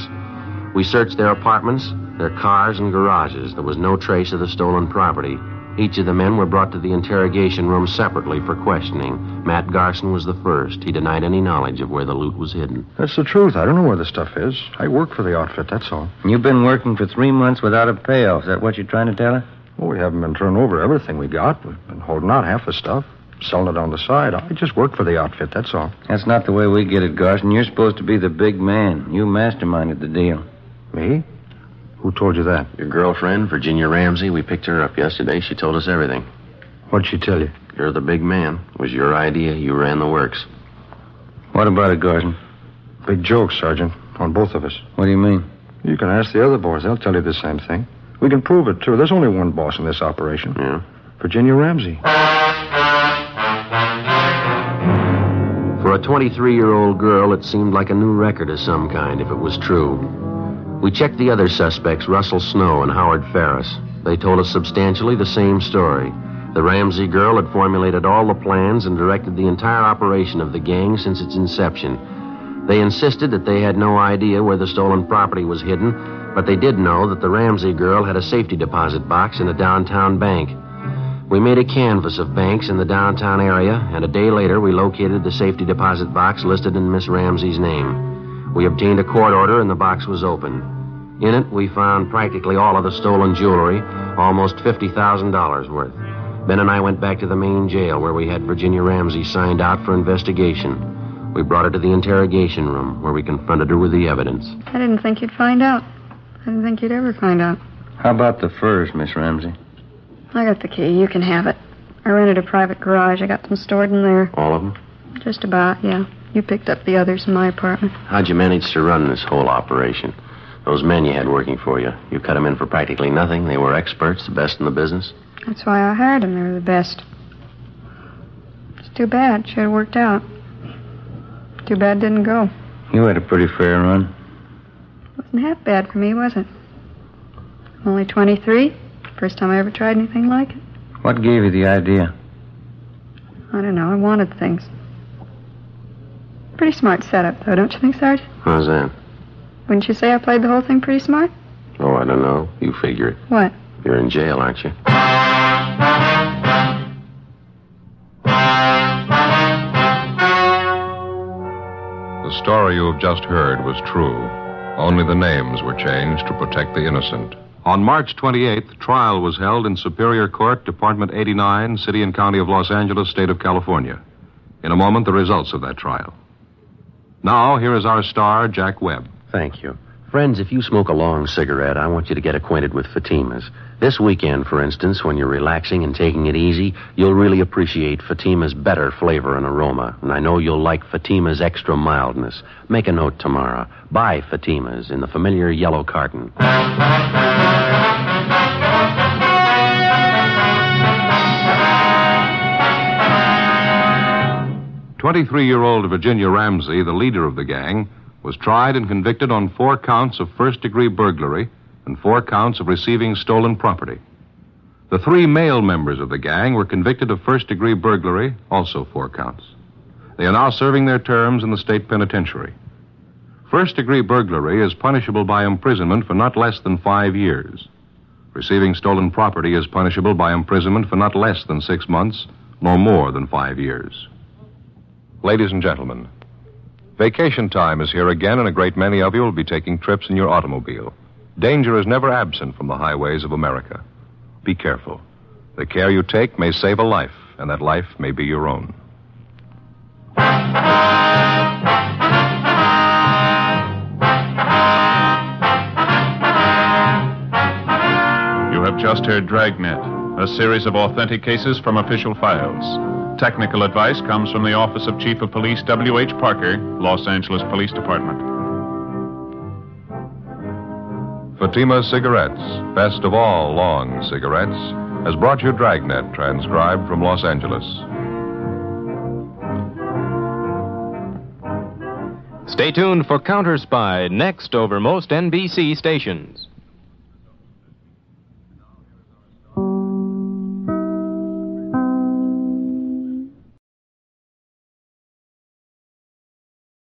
Speaker 21: We searched their apartments, their cars, and garages. There was no trace of the stolen property. Each of the men were brought to the interrogation room separately for questioning. Matt Garson was the first. He denied any knowledge of where the loot was hidden.
Speaker 28: That's the truth. I don't know where the stuff is. I work for the outfit, that's all.
Speaker 22: You've been working for three months without a payoff. Is that what you're trying to tell her?
Speaker 28: Well, we haven't been turning over everything we got. We've been holding out half the stuff, selling it on the side. I just work for the outfit, that's all.
Speaker 22: That's not the way we get it, Garson. You're supposed to be the big man. You masterminded the deal.
Speaker 28: Me? Who told you that?
Speaker 21: Your girlfriend, Virginia Ramsey, we picked her up yesterday. She told us everything.
Speaker 28: What'd she tell you?
Speaker 21: You're the big man. It was your idea. You ran the works.
Speaker 22: What about it, Garson?
Speaker 28: Big joke, Sergeant, on both of us.
Speaker 22: What do you mean?
Speaker 28: You can ask the other boys. They'll tell you the same thing. We can prove it, too. There's only one boss in this operation.
Speaker 21: Yeah?
Speaker 28: Virginia Ramsey.
Speaker 21: For a 23 year old girl, it seemed like a new record of some kind, if it was true. We checked the other suspects, Russell Snow and Howard Ferris. They told us substantially the same story. The Ramsey girl had formulated all the plans and directed the entire operation of the gang since its inception. They insisted that they had no idea where the stolen property was hidden But they did know that the Ramsey girl had a safety deposit box in a downtown bank. We made a canvass of banks in the downtown area, and a day later we located the safety deposit box listed in Miss Ramsey's name. We obtained a court order, and the box was opened. In it, we found practically all of the stolen jewelry, almost $50,000 worth. Ben and I went back to the main jail where we had Virginia Ramsey signed out for investigation. We brought her to the interrogation room where we confronted her with the evidence.
Speaker 27: I didn't think you'd find out. I didn't think you'd ever find out.
Speaker 22: How about the furs, Miss Ramsey?
Speaker 27: I got the key. You can have it. I rented a private garage. I got them stored in there.
Speaker 21: All of them?
Speaker 27: Just about, yeah. You picked up the others in my apartment.
Speaker 21: How'd you manage to run this whole operation? Those men you had working for you, you cut them in for practically nothing. They were experts, the best in the business.
Speaker 27: That's why I hired them. They were the best. It's too bad. Should have worked out. Too bad it didn't go.
Speaker 22: You had a pretty fair run.
Speaker 27: It Wasn't half bad for me, was it? I'm only 23. First time I ever tried anything like it.
Speaker 22: What gave you the idea?
Speaker 27: I don't know. I wanted things. Pretty smart setup, though, don't you think, Sergeant?
Speaker 21: How's that?
Speaker 27: Wouldn't you say I played the whole thing pretty smart?
Speaker 21: Oh, I don't know. You figure it.
Speaker 27: What?
Speaker 21: You're in jail, aren't you?
Speaker 9: The story you have just heard was true. Only the names were changed to protect the innocent. On March 28th, trial was held in Superior Court, Department 89, City and County of Los Angeles, State of California. In a moment, the results of that trial. Now, here is our star, Jack Webb.
Speaker 21: Thank you. Friends, if you smoke a long cigarette, I want you to get acquainted with Fatima's. This weekend, for instance, when you're relaxing and taking it easy, you'll really appreciate Fatima's better flavor and aroma. And I know you'll like Fatima's extra mildness. Make a note tomorrow. Buy Fatima's in the familiar yellow carton.
Speaker 9: 23 year old Virginia Ramsey, the leader of the gang, was tried and convicted on four counts of first degree burglary and four counts of receiving stolen property. The three male members of the gang were convicted of first degree burglary, also four counts. They are now serving their terms in the state penitentiary. First degree burglary is punishable by imprisonment for not less than five years. Receiving stolen property is punishable by imprisonment for not less than six months, nor more than five years. Ladies and gentlemen, vacation time is here again, and a great many of you will be taking trips in your automobile. Danger is never absent from the highways of America. Be careful. The care you take may save a life, and that life may be your own.
Speaker 19: You have just heard Dragnet, a series of authentic cases from official files. Technical advice comes from the Office of Chief of Police W.H. Parker, Los Angeles Police Department.
Speaker 9: Fatima Cigarettes, best of all long cigarettes, has brought you Dragnet, transcribed from Los Angeles.
Speaker 29: Stay tuned for Counter Spy next over most NBC stations.